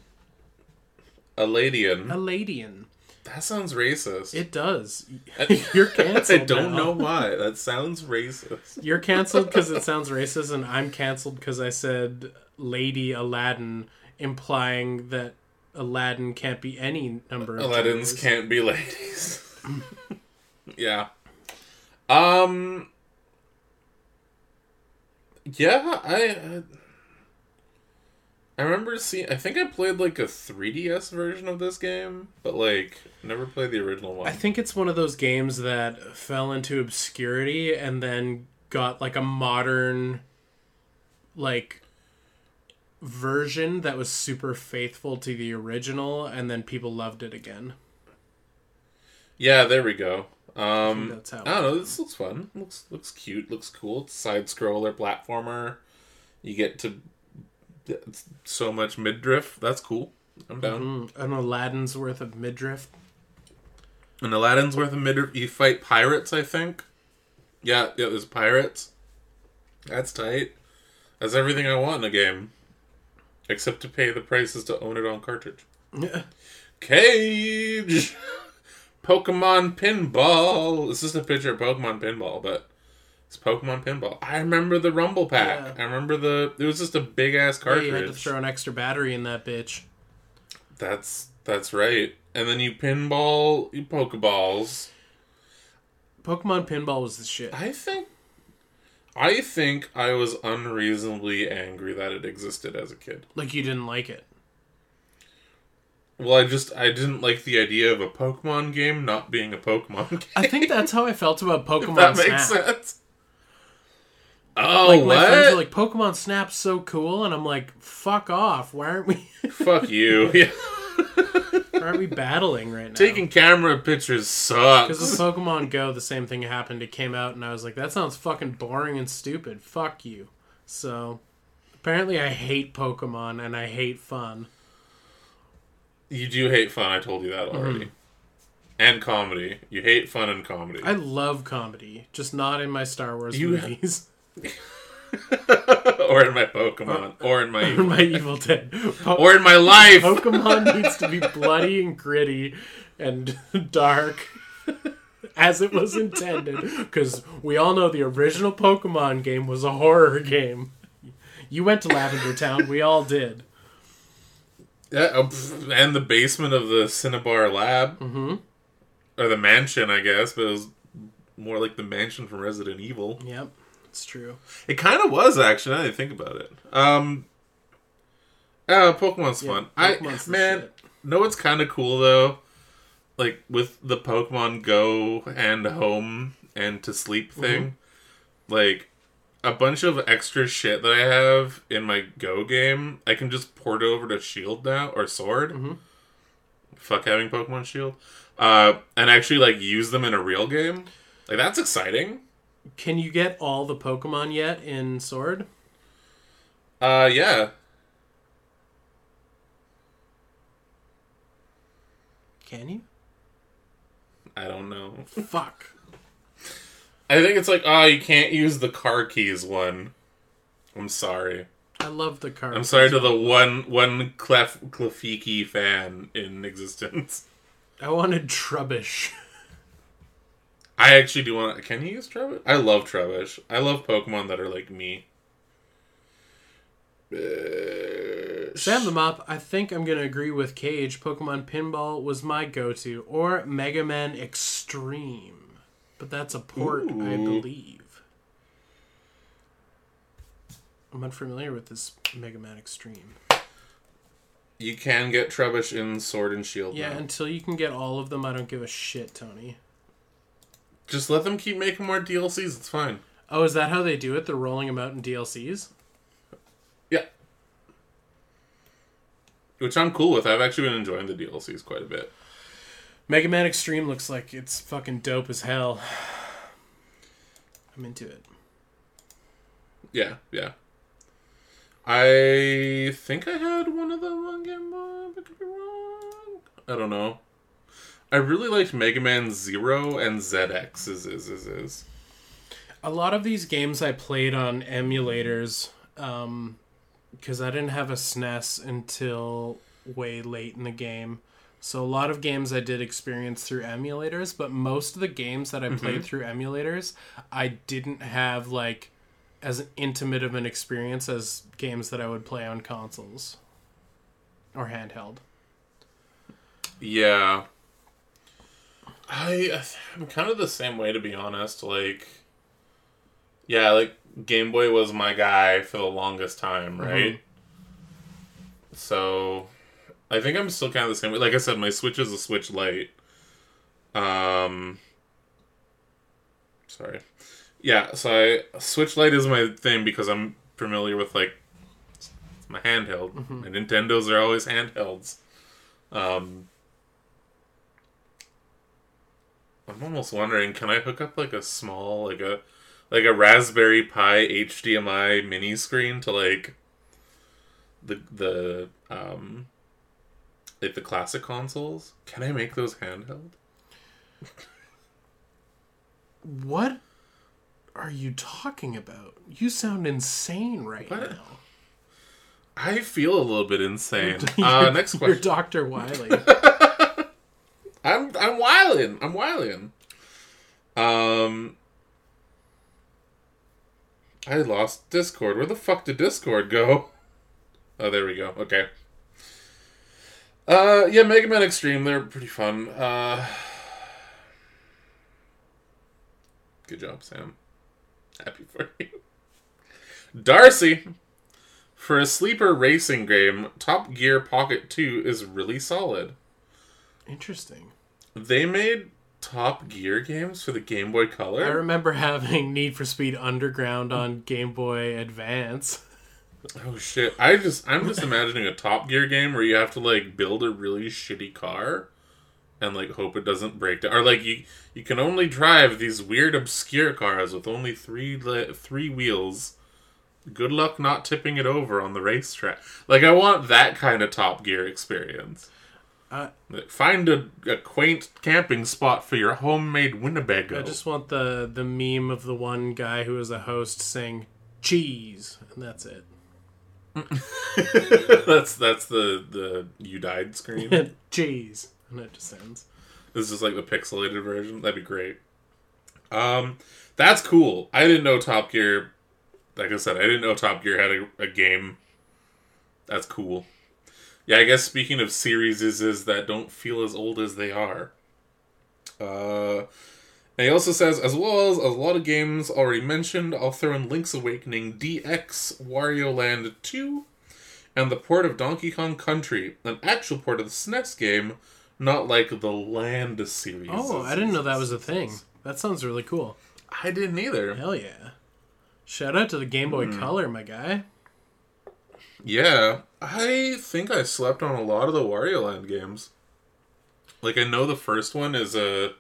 A Ladian. Aladian. That sounds racist. It does. You're canceled. I don't now. know why. That sounds racist. You're canceled because it sounds racist, and I'm canceled because I said Lady Aladdin, implying that Aladdin can't be any number of Aladdin's genders. can't be ladies. yeah. Um. Yeah, I. I I remember seeing. I think I played like a 3DS version of this game, but like never played the original one. I think it's one of those games that fell into obscurity and then got like a modern like version that was super faithful to the original and then people loved it again. yeah, there we go. Um, that's how I don't know. This looks fun. Looks looks cute. Looks cool. It's side scroller platformer. You get to it's so much midriff. That's cool. I'm down. Mm, an Aladdin's worth of midriff. An Aladdin's worth of midriff. You fight pirates, I think. Yeah, yeah. There's pirates. That's tight. That's everything I want in a game, except to pay the prices to own it on cartridge. Cage. Pokemon Pinball. It's just a picture of Pokemon Pinball, but it's Pokemon Pinball. I remember the Rumble Pack. Yeah. I remember the. It was just a big ass Yeah, cartridge. you had to throw an extra battery in that bitch. That's that's right. And then you pinball, you Pokeballs. Pokemon Pinball was the shit. I think. I think I was unreasonably angry that it existed as a kid. Like you didn't like it. Well, I just I didn't like the idea of a Pokemon game not being a Pokemon game. I think that's how I felt about Pokemon that makes Snap. sense. Oh, Like my friends what? are like, Pokemon Snap's so cool, and I'm like, fuck off. Why aren't we? Fuck you. Yeah. why aren't we battling right now? Taking camera pictures sucks. Because with Pokemon Go, the same thing happened. It came out, and I was like, that sounds fucking boring and stupid. Fuck you. So, apparently, I hate Pokemon and I hate fun. You do hate fun. I told you that mm-hmm. already. And comedy. You hate fun and comedy. I love comedy, just not in my Star Wars You- movies or in my Pokemon. Or in my or my Evil Dead. Po- or in my life. Pokemon needs to be bloody and gritty and dark as it was intended. Because we all know the original Pokemon game was a horror game. You went to Lavender Town, we all did. Yeah, oh, and the basement of the Cinnabar lab. Mm-hmm. Or the mansion, I guess, but it was more like the mansion from Resident Evil. Yep, it's true. It kind of was, actually, now that I think about it. Um, uh, Pokemon's Yeah, fun. Pokemon's I Man, shit. know what's kind of cool, though? Like, with the Pokemon Go and Home and To Sleep Mm-hmm. thing, like, a bunch of extra shit that I have in my Go game, I can just port over to Shield now or Sword. Mm-hmm. Fuck having Pokemon Shield, uh, and actually like use them in a real game. Like that's exciting. Can you get all the Pokemon yet in Sword? Uh, yeah, Can you? I don't know. Fuck. I think it's like, oh, you can't use the car keys one. I'm sorry. I love the car. I'm sorry to the one one Clef Klefki fan in existence. I wanted Trubbish. I actually do want. Can you use Trubbish? I love Trubbish. I love Pokemon that are like me. Uh, Sam the Mop. I think I'm gonna agree with Cage. Pokemon Pinball was my go-to, or Mega Man Extreme, but that's a port, I believe. I'm unfamiliar with this Mega Man Extreme. You can get Trubbish in Sword and Shield. Yeah, now. until you can get all of them, I don't give a shit, Tony. Just let them keep making more DLCs. It's fine. Oh, is that how they do it? They're rolling them out in DLCs? Yeah. Which I'm cool with. I've actually been enjoying the DLCs quite a bit. Mega Man Extreme looks like it's fucking dope as hell. I'm into it. Yeah, yeah. I think I had one of them on Game Boy. but I could be wrong. I don't know. I really liked Mega Man Zero and ZX. Is is is is. A lot of these games I played on emulators um, because I didn't have a SNES until way late in the game. So a lot of games I did experience through emulators, but most of the games that I played mm-hmm. through emulators, I didn't have like as intimate of an experience as games that I would play on consoles or handheld. Yeah. I I'm kind of the same way to be honest. Like, yeah, like Game Boy was my guy for the longest time, right? So, I think I'm still kind of the same way. Like I said, my Switch is a Switch Lite. Um, sorry. Yeah, so I Switch Lite is my thing because I'm familiar with like my handheld. My Nintendos are always handhelds. Um, I'm almost wondering, can I hook up like a small, like a, like a Raspberry Pi HDMI mini screen to like the the um like the classic consoles? Can I make those handheld? What are you talking about? You sound insane right What? now. I feel a little bit insane. Uh, next You're question. Dr. Wily. I'm I'm wildin'. I'm wildin'. Um, I lost Discord. Where the fuck did Discord go? Oh, there we go. Okay. Uh, yeah, Mega Man Extreme. They're pretty fun. Uh, good job, Sam. Happy for you. Darcy. For a sleeper racing game, Top Gear Pocket 2 is really solid. Interesting. They made Top Gear games for the Game Boy Color. I remember having Need for Speed Underground on Game Boy Advance. oh shit! I just I'm just imagining a Top Gear game where you have to like build a really shitty car and like hope it doesn't break down, or like you you can only drive these weird obscure cars with only three three wheels. Good luck not tipping it over on the racetrack. Like I want that kind of Top Gear experience. Uh, Find a, a quaint camping spot for your homemade Winnebago. I just want the the meme of the one guy who is a host saying cheese, and that's it. that's that's the the you died screen. cheese, and it just ends. this is like the pixelated version. That'd be great. Um, that's cool. I didn't know Top Gear. Like I said, I didn't know Top Gear had a, a game. That's cool. Yeah, I guess speaking of series is that don't feel as old as they are. Uh, and he also says, as well as a lot of games already mentioned, I'll throw in Link's Awakening, DX, Wario Land 2, and the port of Donkey Kong Country, an actual port of the SNES game, not like the Land series. Oh, I didn't know that was a thing. That sounds really cool. I didn't either. Hell yeah! Shout out to the Game Boy Color, my guy. Yeah, I think I slept on a lot of the Wario Land games. Like I know the first one is a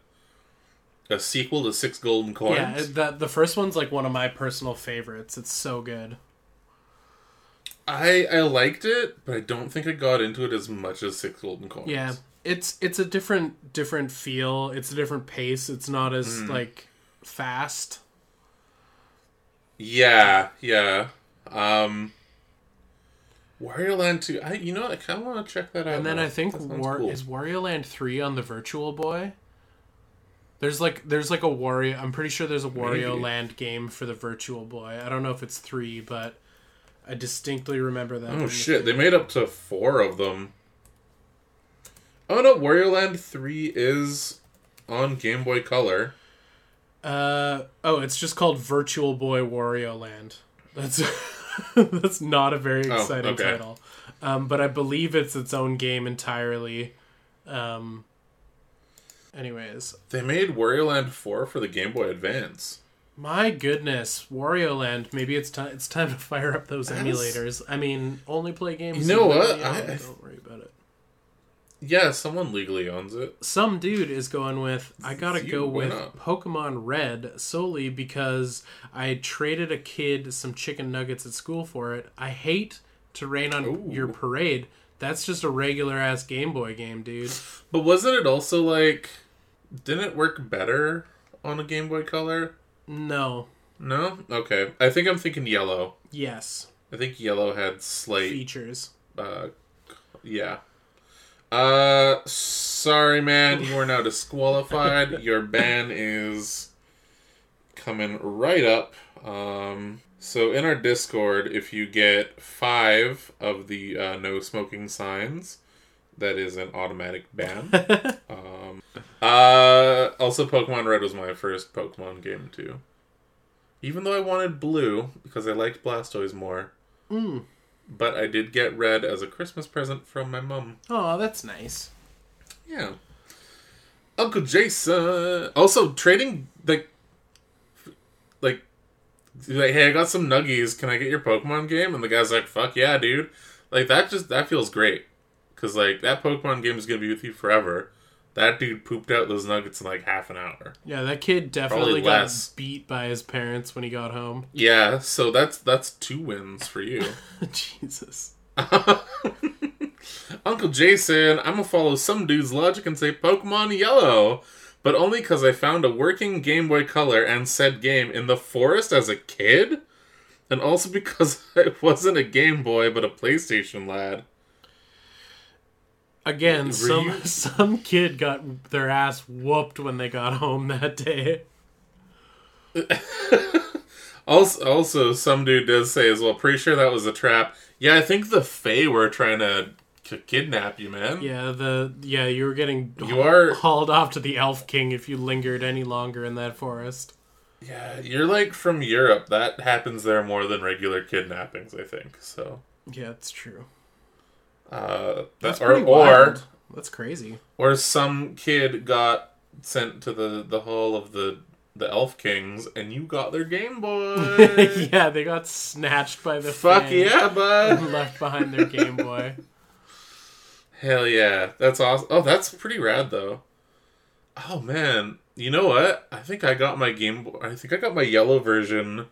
a sequel to Six Golden Coins. Yeah, that the first one's like one of my personal favorites. It's so good. I I liked it, but I don't think I got into it as much as Six Golden Coins. Yeah, it's it's a different different feel. It's a different pace. It's not as like fast. Yeah, yeah. Um Wario Land 2. I you know what, I kinda wanna check that out. And then now. I think War cool. is Wario Land three on the Virtual Boy. There's like there's like a Wario. I'm pretty sure there's a Wario Maybe. Land game for the Virtual Boy. I don't know if it's three, but I distinctly remember that. Oh shit, they made up to four of them. Oh no, Wario Land 3 is on Game Boy Color. Uh oh, it's just called Virtual Boy Wario Land. That's that's not a very Oh, exciting okay. title. um, but I believe it's its own game entirely. Um, anyways, They made Wario Land 4 for the Game Boy Advance. my goodness, Wario Land. Maybe it's time. It's time to fire up those That's- emulators. I mean, only play games. You know what? legally I- don't worry about it. Yeah, someone legally owns it. some dude is going with I gotta You, go with not? Pokemon Red solely because I traded a kid some chicken nuggets at school for it. I hate to rain on Ooh. your parade. That's just a regular ass Game Boy game, dude. But wasn't it also like. Didn't it work better on a Game Boy Color? No. No? Okay. I think I'm thinking yellow. Yes. I think yellow had slight. Features. Uh, yeah. Uh, sorry, man. You are now disqualified. Your ban is coming right up. Um, so in our Discord, if you get five of the uh, no smoking signs, that is an automatic ban. um, uh, also, Pokemon Red was my first Pokemon game too. Even though I wanted Blue because I liked Blastoise more. Mm. But I did get red as a Christmas present from my mom. Oh, that's nice. Yeah. Uncle Jason. Also, trading like, like, like, hey, I got some nuggies. Can I get your Pokemon game? And the guy's like, "Fuck yeah, dude!" Like that just that feels great because like that Pokemon game is gonna be with you forever. That dude pooped out those nuggets in like half an hour. Yeah, that kid definitely Probably got less. beat by his parents when he got home. Yeah, so that's that's two wins for you. Jesus. Uncle Jason, I'm gonna follow some dude's logic and say Pokemon Yellow, but only because I found a working Game Boy Color and said game in the forest as a kid, and also because I wasn't a Game Boy but a PlayStation lad. Again, some some kid got their ass whooped when they got home that day. Also, also, some dude does say as well. Pretty sure that was a trap. Yeah, I think the Fae were trying to k- kidnap you, man. Yeah, the yeah, you were getting You are- hauled off to the Elf King if you lingered any longer in that forest. Yeah, you're like from Europe. That happens there more than regular kidnappings, I think. So, Yeah, it's true. Uh, That's that, or pretty or wild. That's crazy. or some kid got sent to the the hall of the the elf kings and you got their game boy. Yeah, they got snatched by the fuck yeah bud. left behind their Game Boy. hell yeah. That's awesome oh that's pretty rad though. Oh man. You know what? I think i got my game boy i think i got my yellow version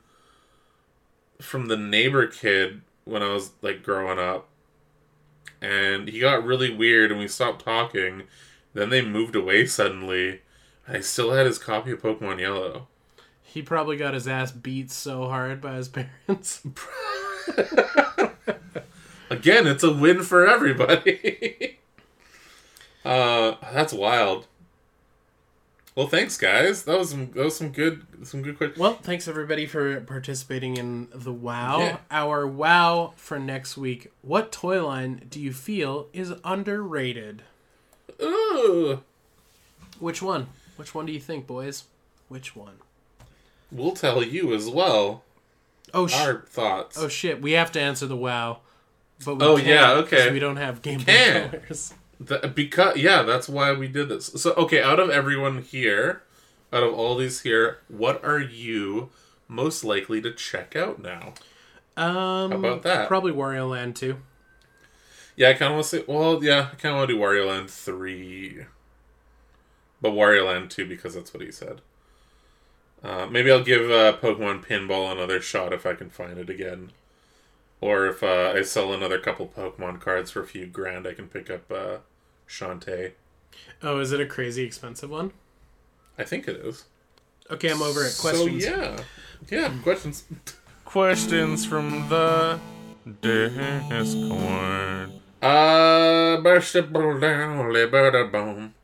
from the neighbor kid when i was like growing up and he got really weird and we stopped talking then they moved away suddenly i still had his copy of pokemon yellow He probably got his ass beat so hard by his parents. Again, it's a win for everybody. uh, that's wild. Well, thanks, guys. That was some that was some good some good questions. Well, thanks everybody for participating in the WoW. Yeah. Our WoW for next week. What toy line do you feel is underrated? Ooh, Which one? Which one do you think, boys? Which one? we'll tell you as well Oh, sh- our thoughts. oh shit! We have to answer the WoW. But we Oh, yeah, okay. We don't have Game Boy Colors. The- because yeah, that's why we did this. So okay, out of everyone here, out of all these here, what are you most likely to check out now? Um, How about that? Probably Wario Land two. Yeah, I kind of want to say. Well, yeah, I kind of want to do Wario Land three, but Wario Land two because that's what he said. Uh, maybe I'll give uh, Pokemon Pinball another shot if I can find it again, or if uh, I sell another couple Pokemon cards for a few grand, I can pick up uh, Shantae. Oh, is it a crazy expensive one? I think it is. Okay, I'm over it. Questions. So yeah, yeah, questions. Questions from the Discord. Uh, boom.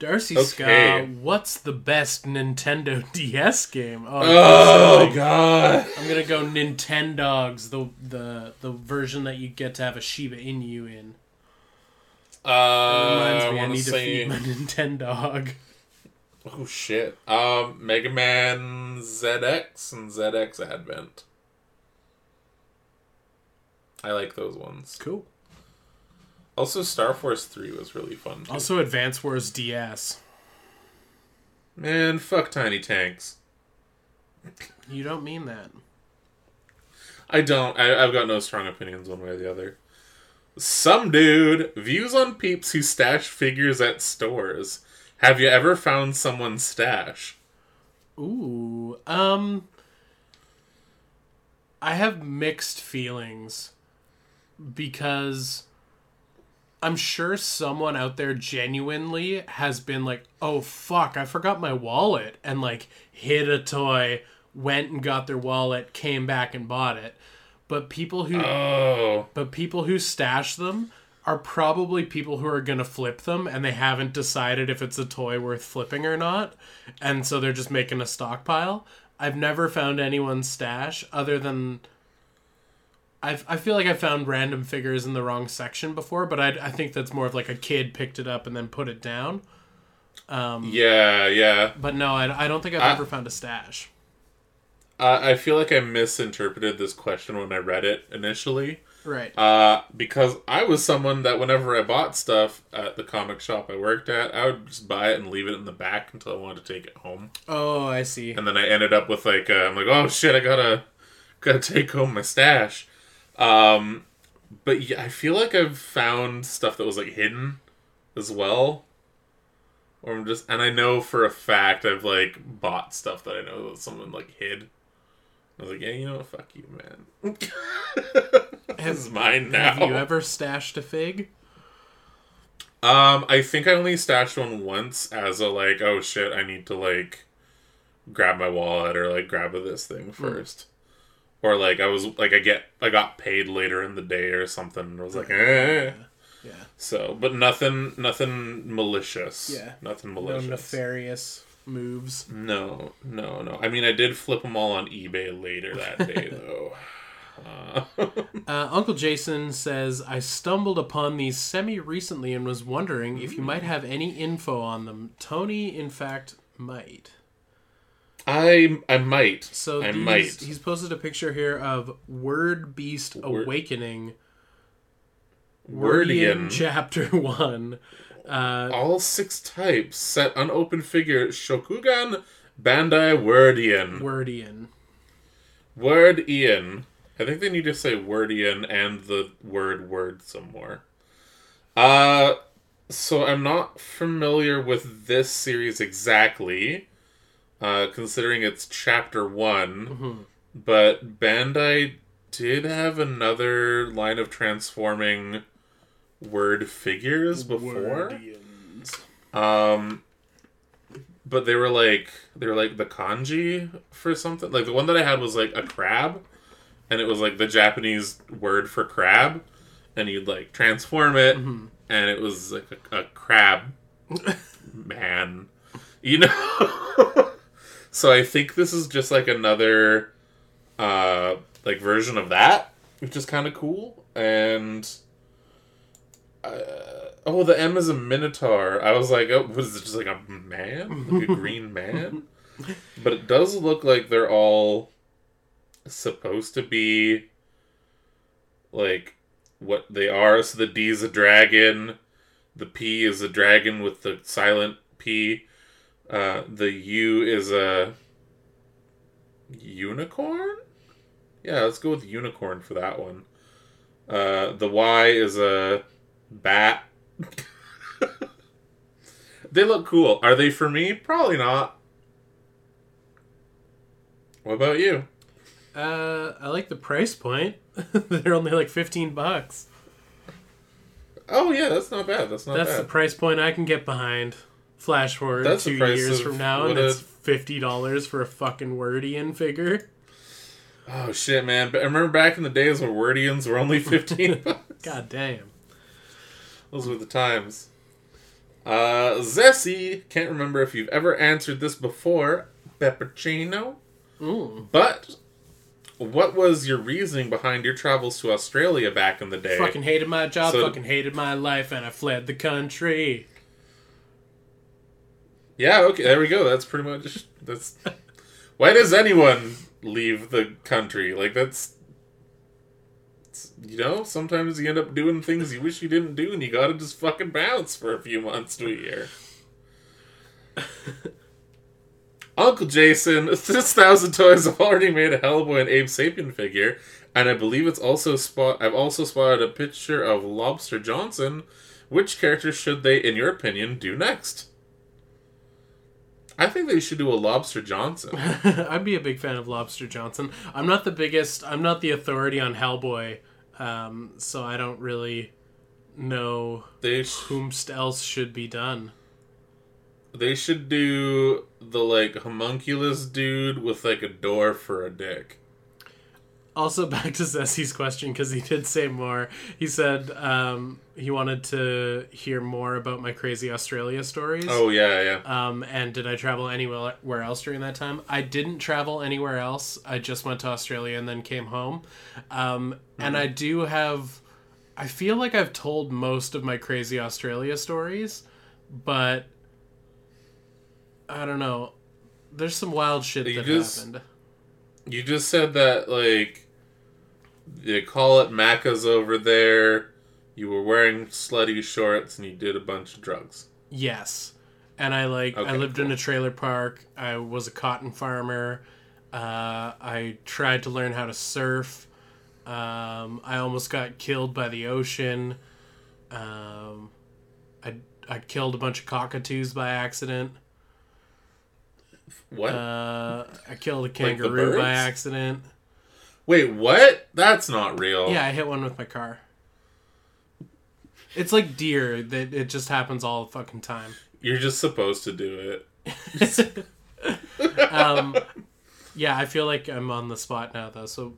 Darcy Okay. Scott, what's the best Nintendo DS game? Oh, Oh god. I'm gonna go Nintendogs, the the the version that you get to have a Shiba Inu in. Uh, I Reminds me, I want need to to feed my Nintendog. oh shit. Um, Mega Man ZX and ZX Advent. I like those ones. Cool. Also, Star Force Three was really fun. Too. Also, Advance Wars DS. Man, fuck tiny tanks. You don't mean that. I don't. I, I've got no strong opinions one way or the other. Some dude views on peeps who stash figures at stores. Have you ever found someone's stash? Ooh. Um. I have mixed feelings because I'm sure someone out there genuinely has been like, oh fuck, I forgot my wallet, and like hid a toy, went and got their wallet, came back and bought it. But people who Oh, but people who stash them are probably people who are going to flip them and they haven't decided if it's a toy worth flipping or not. And so they're just making a stockpile. I've never found anyone's stash other than. I've, I feel like I found random figures in the wrong section before, but I, I think that's more of like a kid picked it up and then put it down. yeah, yeah. But no, I, I don't think I've I- ever found a stash. Uh, I feel like I misinterpreted this question when I read it initially. Right. Uh, because I was someone that whenever I bought stuff at the comic shop I worked at, I would just buy it and leave it in the back until I wanted to take it home. oh, I see. And then I ended up with like, uh, I'm like, oh shit, I gotta, gotta take home my stash. Um, but yeah, I feel like I've found stuff that was like hidden as well. Or I'm just, and I know for a fact I've like bought stuff that I know that someone like hid. I was like, yeah, you know what, fuck you, man. this is mine now. Have you ever stashed a fig? Um, I think I only stashed one once as a like, oh shit, I need to like grab my wallet or like grab this thing first. Or like I was like I get I got paid later in the day or something and I was like, eh. Yeah. So, but nothing nothing malicious. Yeah. Nothing No malicious. nefarious moves. no, no, no. I mean, I did flip them all on eBay later that day though. Uh, Uh, Uncle Jason says, I stumbled upon these semi recently and was wondering if you might have any info on them. Tony, in fact, might. I I might. So I these- might. he's posted a picture here of Word Beast Word- Awakening, Wordian. Chapter 1. Uh, All six types set unopened figure Shokugan Bandai Wordian. Wordian. Word Ian. I think they need to say Wordian and the word word some more. Uh so I'm not familiar with this series exactly, uh, considering it's chapter one. Mhm. But Bandai did have another line of transforming word figures before. Wordians. Um, but they were like they were like the kanji for something. Like the one that I had was like a crab, and it was like the Japanese word for crab, and you'd like transform it, Mm-hmm. and it was like a, a crab man, you know. so I think this is just like another uh like version of that, which is kind of cool, and. Uh, oh, the M is a minotaur. I was like, oh, what is it? Just like a man, like a green man. But it does look like they're all supposed to be like what they are. So the D is a dragon, the P is a dragon with the silent P. Uh, the U is a unicorn. Yeah, let's go with unicorn for that one. Uh, the Y is a bat. they look cool. Are they for me? Probably not. What about you? Uh, I like the price point. They're only like 15 bucks. Oh yeah, that's not bad. That's not bad. That's the price point I can get behind. Flash forward That's two years from now, and it's fifty dollars for a fucking Wordian figure. oh shit, man! But I remember back in the days when Wordians were only fifteen. bucks. God damn. Those were the times. Uh, Zessie, can't remember if you've ever answered this before, Peppuccino. But what was your reasoning behind your travels to Australia back in the day? Fucking hated my job. So- fucking hated my life, and I fled the country. Yeah, okay, there we go. That's pretty much that's. Why does anyone leave the country? Like that's you know, sometimes you end up doing things you wish you didn't do, and you gotta just fucking bounce for a few months to a year. Uncle Jason, 6,000 Toys have already made a Hellboy and Abe Sapien figure, and I believe it's also spot. I've also spotted a picture of Lobster Johnson. Which character should they, in your opinion, do next? I think they should do a Lobster Johnson. I'd be a big fan of Lobster Johnson. I'm not the biggest. I'm not the authority on Hellboy, um, so I don't really know They sh- whomst else should be done. they should do the like homunculus dude with like a door for a dick. Also, back to Zessie's question because he did say more. He said um, he wanted to hear more about my crazy Australia stories. Oh yeah, yeah. Um, and did I travel anywhere else during that time? I didn't travel anywhere else. I just went to Australia and then came home. Um, And I do have. I feel like I've told most of my crazy Australia stories, but I don't know. There's some wild shit You that just- happened. You just said that like they call it Macca's over there. You were wearing slutty shorts and you did a bunch of drugs. Yes. And I like I Okay, lived in a trailer park. I was a cotton farmer. Uh, I tried to learn how to surf. Um, I almost got killed by the ocean. Um, I I killed a bunch of cockatoos by accident. What? Uh, I killed a kangaroo by accident. Wait, what? That's not real. Yeah, I hit one with my car. It's like deer that it just happens all the fucking time. You're just supposed to do it. um, yeah, I feel like I'm on the spot now, though. So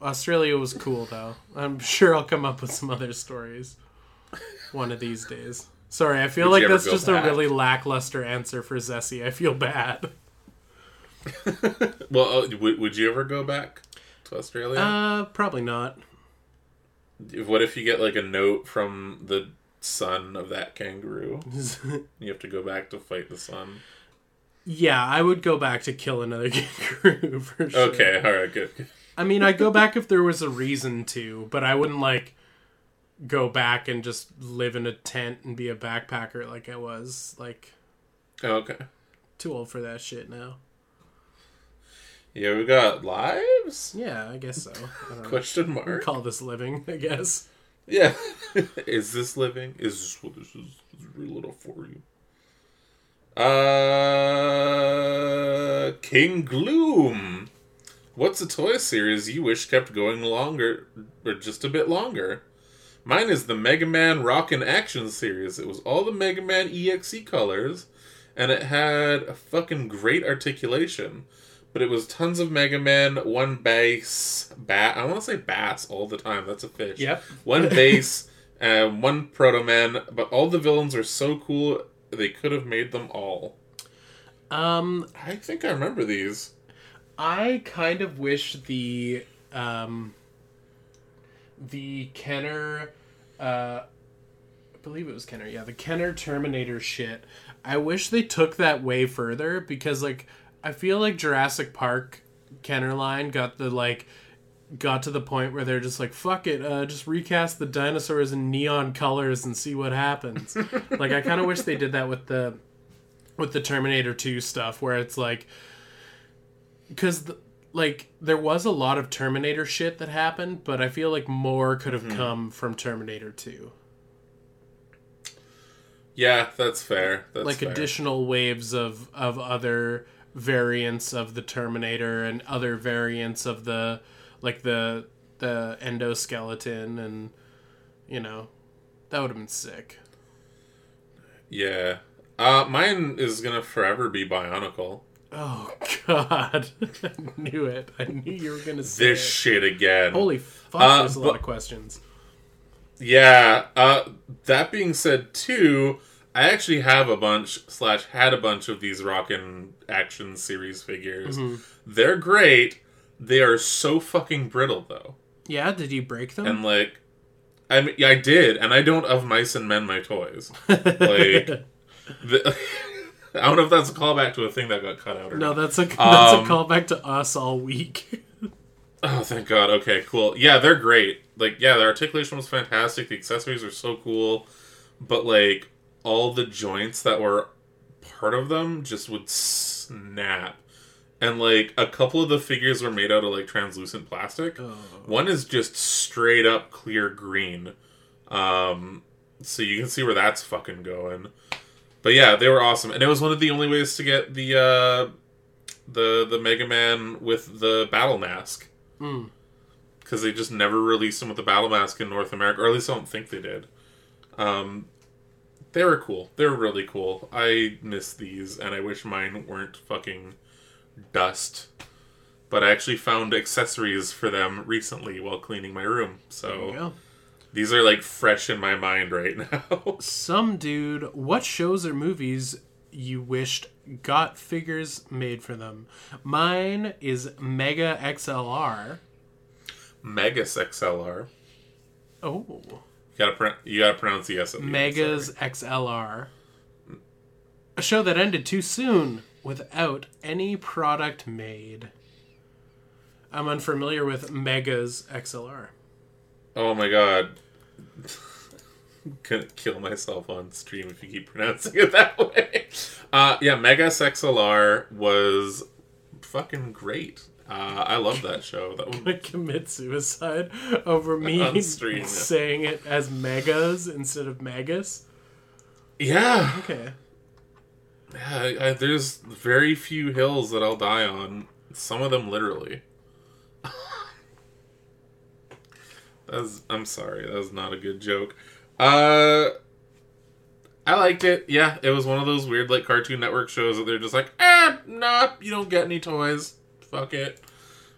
Australia was cool, though. I'm sure I'll come up with some other stories one of these days. Sorry, I feel Would like that's just back? a really lackluster answer for Zessie. I feel bad. Well, uh, would, would you ever go back to Australia? Uh, probably not. what if you get like a note from the son of that kangaroo? You have to go back to fight the son. yeah, I would go back to kill another kangaroo for sure. Okay, all right, good. I mean, I'd go back if there was a reason to, but I wouldn't like go back and just live in a tent and be a backpacker like I was. Like, Okay. too old for that shit now. Yeah, we got lives? Yeah, I guess so. I. Question mark. call this living, I guess. Yeah. is this living? Is this what this is? This is real little for you. Uh, King Gloom. What's a toy series you wish kept going longer, or just a bit longer? Mine is the Mega Man Rockin' Action series. It was all the Mega Man EXE colors, and it had a fucking great articulation. But it was tons of Mega Man, one bass, bat. I want to say bass all the time. That's a fish. Yep. One bass, uh, one Proto Man. But all the villains are so cool. They could have made them all. Um, I think I remember these. I kind of wish the um the Kenner uh I believe it was Kenner, yeah, the Kenner Terminator shit. I wish they took that way further because like I feel like Jurassic Park Kenner line got the like got to the point where they're just like fuck it uh just recast the dinosaurs in neon colors and see what happens like i kind of wish they did that with the with the terminator 2 stuff where it's like because like there was a lot of terminator shit that happened but i feel like more could have come from terminator 2 Yeah, that's fair. That's like fair. additional waves of of other variants of the terminator and other variants of the like the the endoskeleton and you know that would have been sick Yeah. Uh, mine is gonna forever be Bionicle. oh god i knew it i knew you were gonna say This it. shit again. holy fuck Uh, there's a lot of questions Yeah. Uh, that being said, too, I actually have a bunch slash had a bunch of these Rockin' Action series figures. Mm-hmm. They're great. They are so fucking brittle, though. yeah did you break them And like, I mean, yeah, I did, and I don't of mice and men my toys. Like, the, I don't know if that's a callback to a thing that got cut out or no not. that's a that's Um, a callback to us all week Oh, thank God. Okay, cool. Yeah, they're great. like yeah, the articulation was fantastic. The accessories are so cool, but like all the joints that were part of them just would snap. And like a couple of the figures were made out of like translucent plastic. Oh. One is just straight up clear green. Um, so you can see where that's fucking going. But yeah, they were awesome, and it was one of the only ways to get the uh, the the Mega Man with the battle mask Mm. because they just never released them with the battle mask in North America, or at least I don't think they did. Um, they were cool. They were really cool. I miss these, and I wish mine weren't fucking dust. But I actually found accessories for them recently while cleaning my room, so these are like fresh in my mind right now. Some dude, what shows or movies you wished got figures made for them? Mine is Mega XLR. Megas XLR. Oh, gotta pro- you gotta pronounce the S. at the Megas. XLR. A show that ended too soon without any product made. I'm unfamiliar with Megas XLR. Oh my god. Gonna kill myself on stream if you keep pronouncing it that way. Uh, yeah, Megas XLR was fucking great. Uh, I love that show. That one, gonna commit suicide over me stream. saying it as megas instead of magus. yeah, Okay. yeah. I, I- there's very few hills that I'll die on. Some of them literally. That's, I'm sorry, that was not a good joke. Uh, I liked it. Yeah, it was one of those weird like Cartoon Network shows that they're just like, eh, nah, you don't get any toys. Fuck it.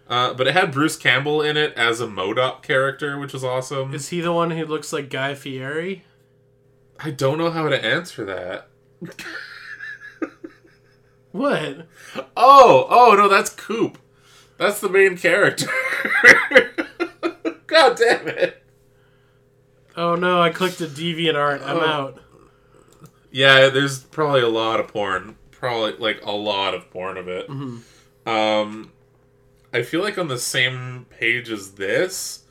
Uh, but it had Bruce Campbell in it as a Modoc character, which was awesome. Is he the one who looks like Guy Fieri? I don't know how to answer that. What? Oh, oh no, that's Coop. That's the main character. God damn it. Oh no, I clicked a deviant art. I'm Oh. out. Yeah, there's probably a lot of porn. Probably like a lot of porn of it. Um, I feel like on the same page as this,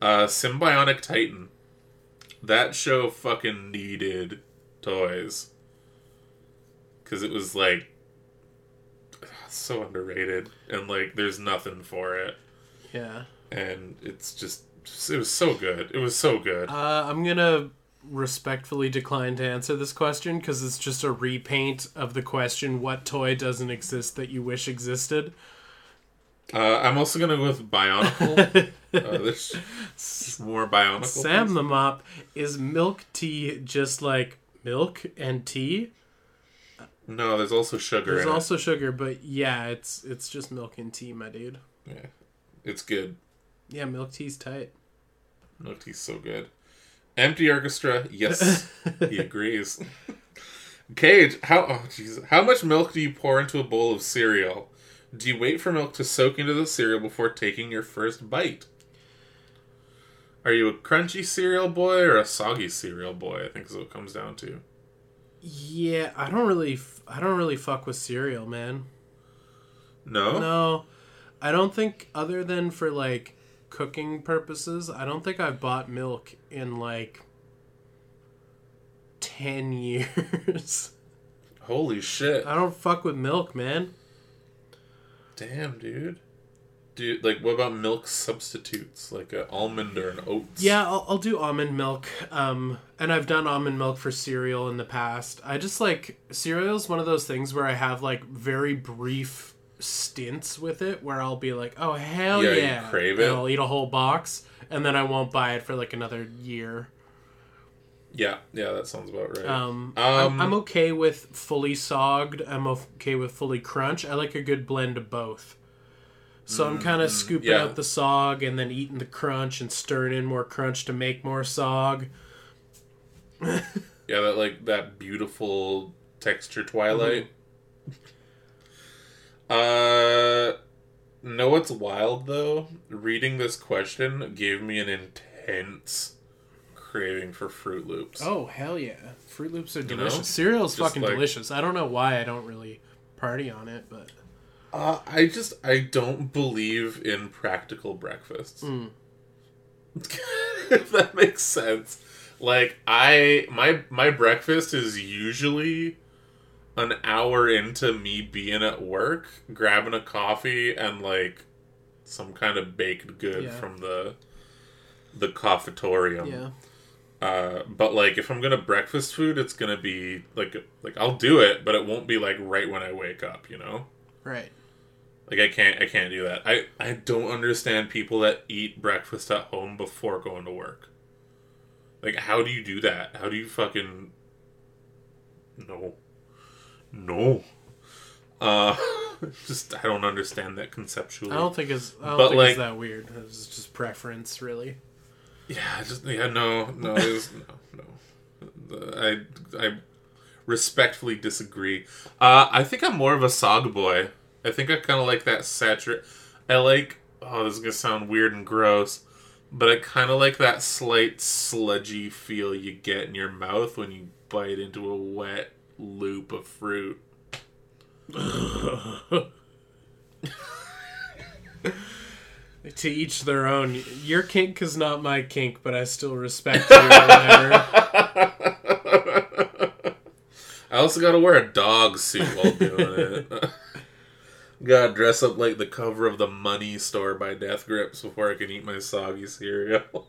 uh, Symbionic Titan. That show fucking needed toys because it was like so underrated and like there's nothing for it Yeah. and it's just it was so good it was so good Uh, I'm gonna respectfully decline to answer this question because it's just a repaint of the question: What toy doesn't exist that you wish existed? uh, i'm also gonna go with bionicle uh, there's more bionicle Sam things. the Mop is milk tea just like milk and tea? no there's also sugar There's also sugar, but yeah, it's it's just milk and tea, my dude. yeah it's good Yeah, milk tea's tight. milk tea's so good empty orchestra? Yes. He agrees. Cage how oh jesus how much milk do you pour into a bowl of cereal? Do you wait for milk to soak into the cereal before taking your first bite? Are you a crunchy cereal boy or a soggy cereal boy? I think is what it comes down to. Yeah, I don't really, f- I don't really fuck with cereal, man. no? No, I don't think other than for like cooking purposes, I don't think I've bought milk in like 10 years. holy shit I don't fuck with milk, man. damn dude dude like what about milk substitutes like an almond or an oats Yeah, I'll, I'll do almond milk. Um, and I've done almond milk for cereal in the past. I just like cereal is one of those things where I have like very brief stints with it where I'll be like, oh hell Yeah, yeah, you crave and it. I'll eat a whole box, and then I won't buy it for like another year. yeah yeah that sounds about right Um, Um, I'm, I'm okay with fully sogged. I'm okay with fully crunch. I like a good blend of both. So I'm kind of scooping yeah. out the sog and then eating the crunch and stirring in more crunch to make more sog. Yeah, that like that beautiful texture twilight. Uh know what's wild though? Reading this question gave me an intense craving for Froot Loops. Oh hell yeah! Froot Loops are know? delicious. Cereal's Just fucking like- delicious. I don't know why I don't really party on it, but Uh, I just I don't believe in practical breakfasts. Mm. if that makes sense. Like I my my breakfast is usually an hour into me being at work, grabbing a coffee and like some kind of baked good Yeah. from the the cafetorium. Yeah. Uh, but like if I'm gonna breakfast food, it's gonna be like like I'll do it, but it won't be like right when I wake up. You know, Right. like I can't I can't do that. I I don't understand people that eat breakfast at home before going to work. Like how do you do that? How do you fucking no no. Uh, just I don't understand that conceptually. I don't think it's. I don't But, think like- it's that weird. It's just preference, really. Yeah, just yeah, no, no, it was, no, no. I I respectfully disagree. Uh, I think I'm more of a sog boy. I think I kind of like that saturate. I like. Oh, this is gonna sound weird and gross, but I kind of like that slight sludgy feel you get in your mouth when you bite into a wet loop of fruit. to each their own. Your kink is not my kink, but I still respect you. whatever. I also gotta wear a dog suit while doing it. gotta dress up like the cover of the Money Store by Death Grips before I can eat my soggy cereal.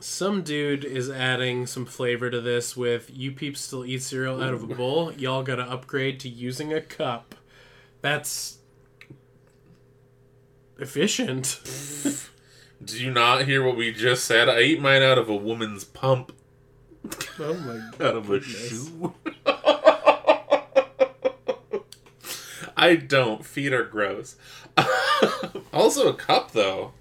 Some dude is adding some flavor to this with you peeps still eat cereal out of a bowl. Y'all gotta upgrade to using a cup. That's efficient. Do you not hear what we just said? I eat mine out of a woman's pump, Oh my god out of a shoe. I don't. Feet are gross. also, a cup, though.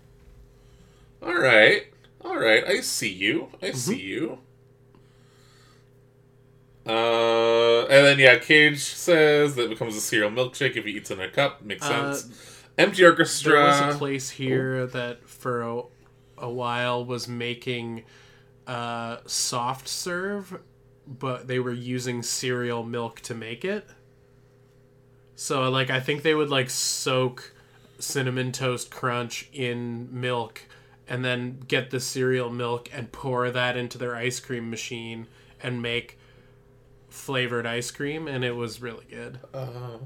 All right. All right. I see you. I see you. Uh, and then, yeah, Cage says that it becomes a cereal milkshake if he eats in a cup. Makes Uh, sense. Empty orchestra. There was a place here that for a, a while was making uh, soft serve, but they were using cereal milk to make it. So like I think they would like soak cinnamon toast crunch in milk and then get the cereal milk and pour that into their ice cream machine and make flavored ice cream and it was really good. Uh,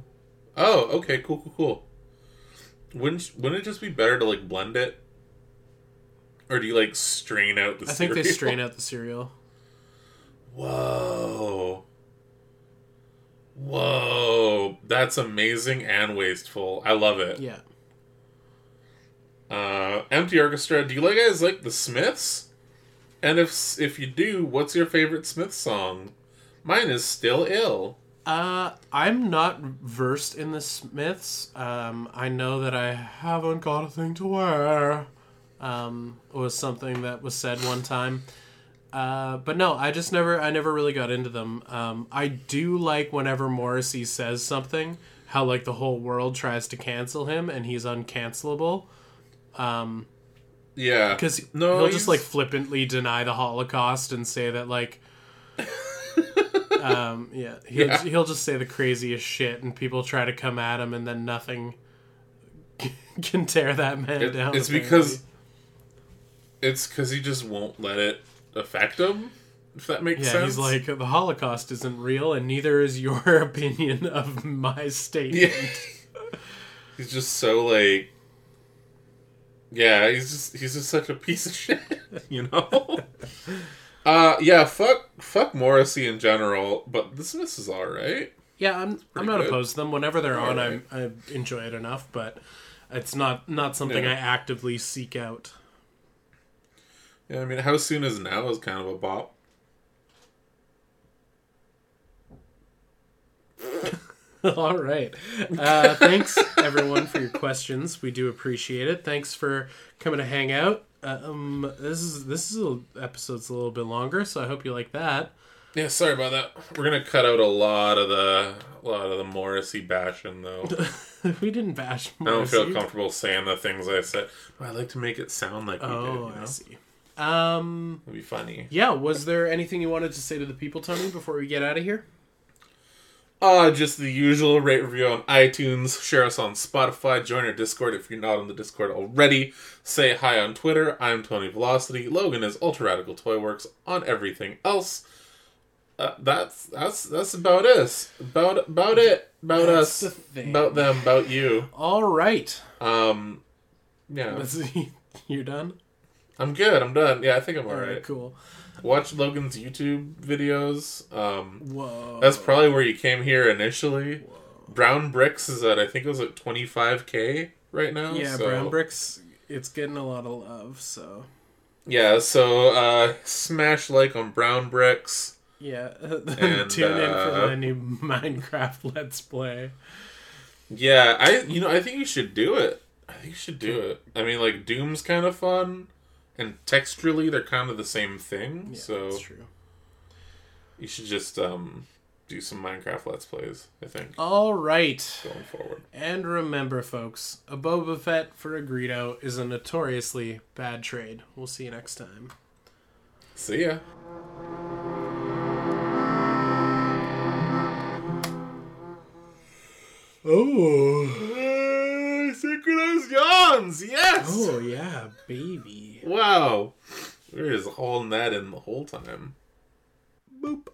oh, okay, cool, cool, cool. Wouldn't wouldn't it just be better to like blend it, or do you like strain out the? I think they strain out the cereal. Whoa, whoa, that's amazing and wasteful. I love it. Yeah. Uh, Empty Orchestra. Do you like guys like the Smiths? And if if you do, what's your favorite Smith song? Mine is Still Ill. Uh, I'm not versed in the Smiths. Um, I know that I haven't got a thing to wear. Um, was something that was said one time. Uh, but no, I just never, I never really got into them. Um, I do like whenever Morrissey says something, how like the whole world tries to cancel him and he's uncancelable. Um, Yeah, because No, he'll he's- just like flippantly deny the Holocaust and say that like, um, yeah, he'll Yeah. he'll just say the craziest shit, and people try to come at him, and then nothing can tear that man It- down. it's apparently. because it's because he just won't let it affect him. If that makes yeah, sense. he's like the Holocaust isn't real, and neither is your opinion of my statement. yeah. he's just so like, yeah, he's just he's just such a piece of shit, you know. uh, yeah, fuck, fuck Morrissey in general, but the Smiths is all right. Yeah, I'm I'm not good. opposed to them. Whenever they're on, I Alright. I enjoy it enough, but it's not not something Yeah. I actively seek out. Yeah, I mean, how soon is now is kind of a bop. All right. Uh, thanks everyone for your questions. We do appreciate it. Thanks for coming to hang out. Uh, um, this is this is a, episode's a little bit longer, so I hope you like that. Yeah, sorry about that. We're gonna cut out a lot of the a lot of the Morrissey bashing though. we didn't bash. I don't feel comfortable saying the things I said. But I like to make it sound like we did. Oh, You know? I see. Um, It'd be funny. yeah. Was there anything you wanted to say to the people, Tony, before we get out of here? Uh, just the usual rate review on iTunes, share us on Spotify, join our Discord if you're not on the Discord already. Say hi on Twitter. I'm Tony Velocity. Logan is Ultra Radical Toy Works on everything else. Uh, that's that's that's about us. About about it. About That's us. the. About them. About you. All right. Um, yeah. You're done? I'm good. I'm done. Yeah, I think I'm All right, alright. cool. Watch Logan's YouTube videos. Um, Whoa. That's probably where you came here initially. Brown Bricks is at I think it was at twenty five k right now. yeah, so- Brown Bricks, it's getting a lot of love, so. Yeah, so uh, smash like on Brown Bricks. Yeah. And, Tune in for uh, my new Minecraft Let's Play. Yeah, I you know I think you should do it. I think you should do it. I mean, like Doom's kind of fun, and texturally they're kind of the same thing. Yeah, so that's true. you should just um do some Minecraft Let's Plays. I think All right. going forward. And remember, folks, a Boba Fett for a Greedo is a notoriously bad trade. We'll see you next time. See ya. Oh, synchronized yawns. Yes. Oh, yeah, baby. Wow. Were just holding that in the whole time. Boop.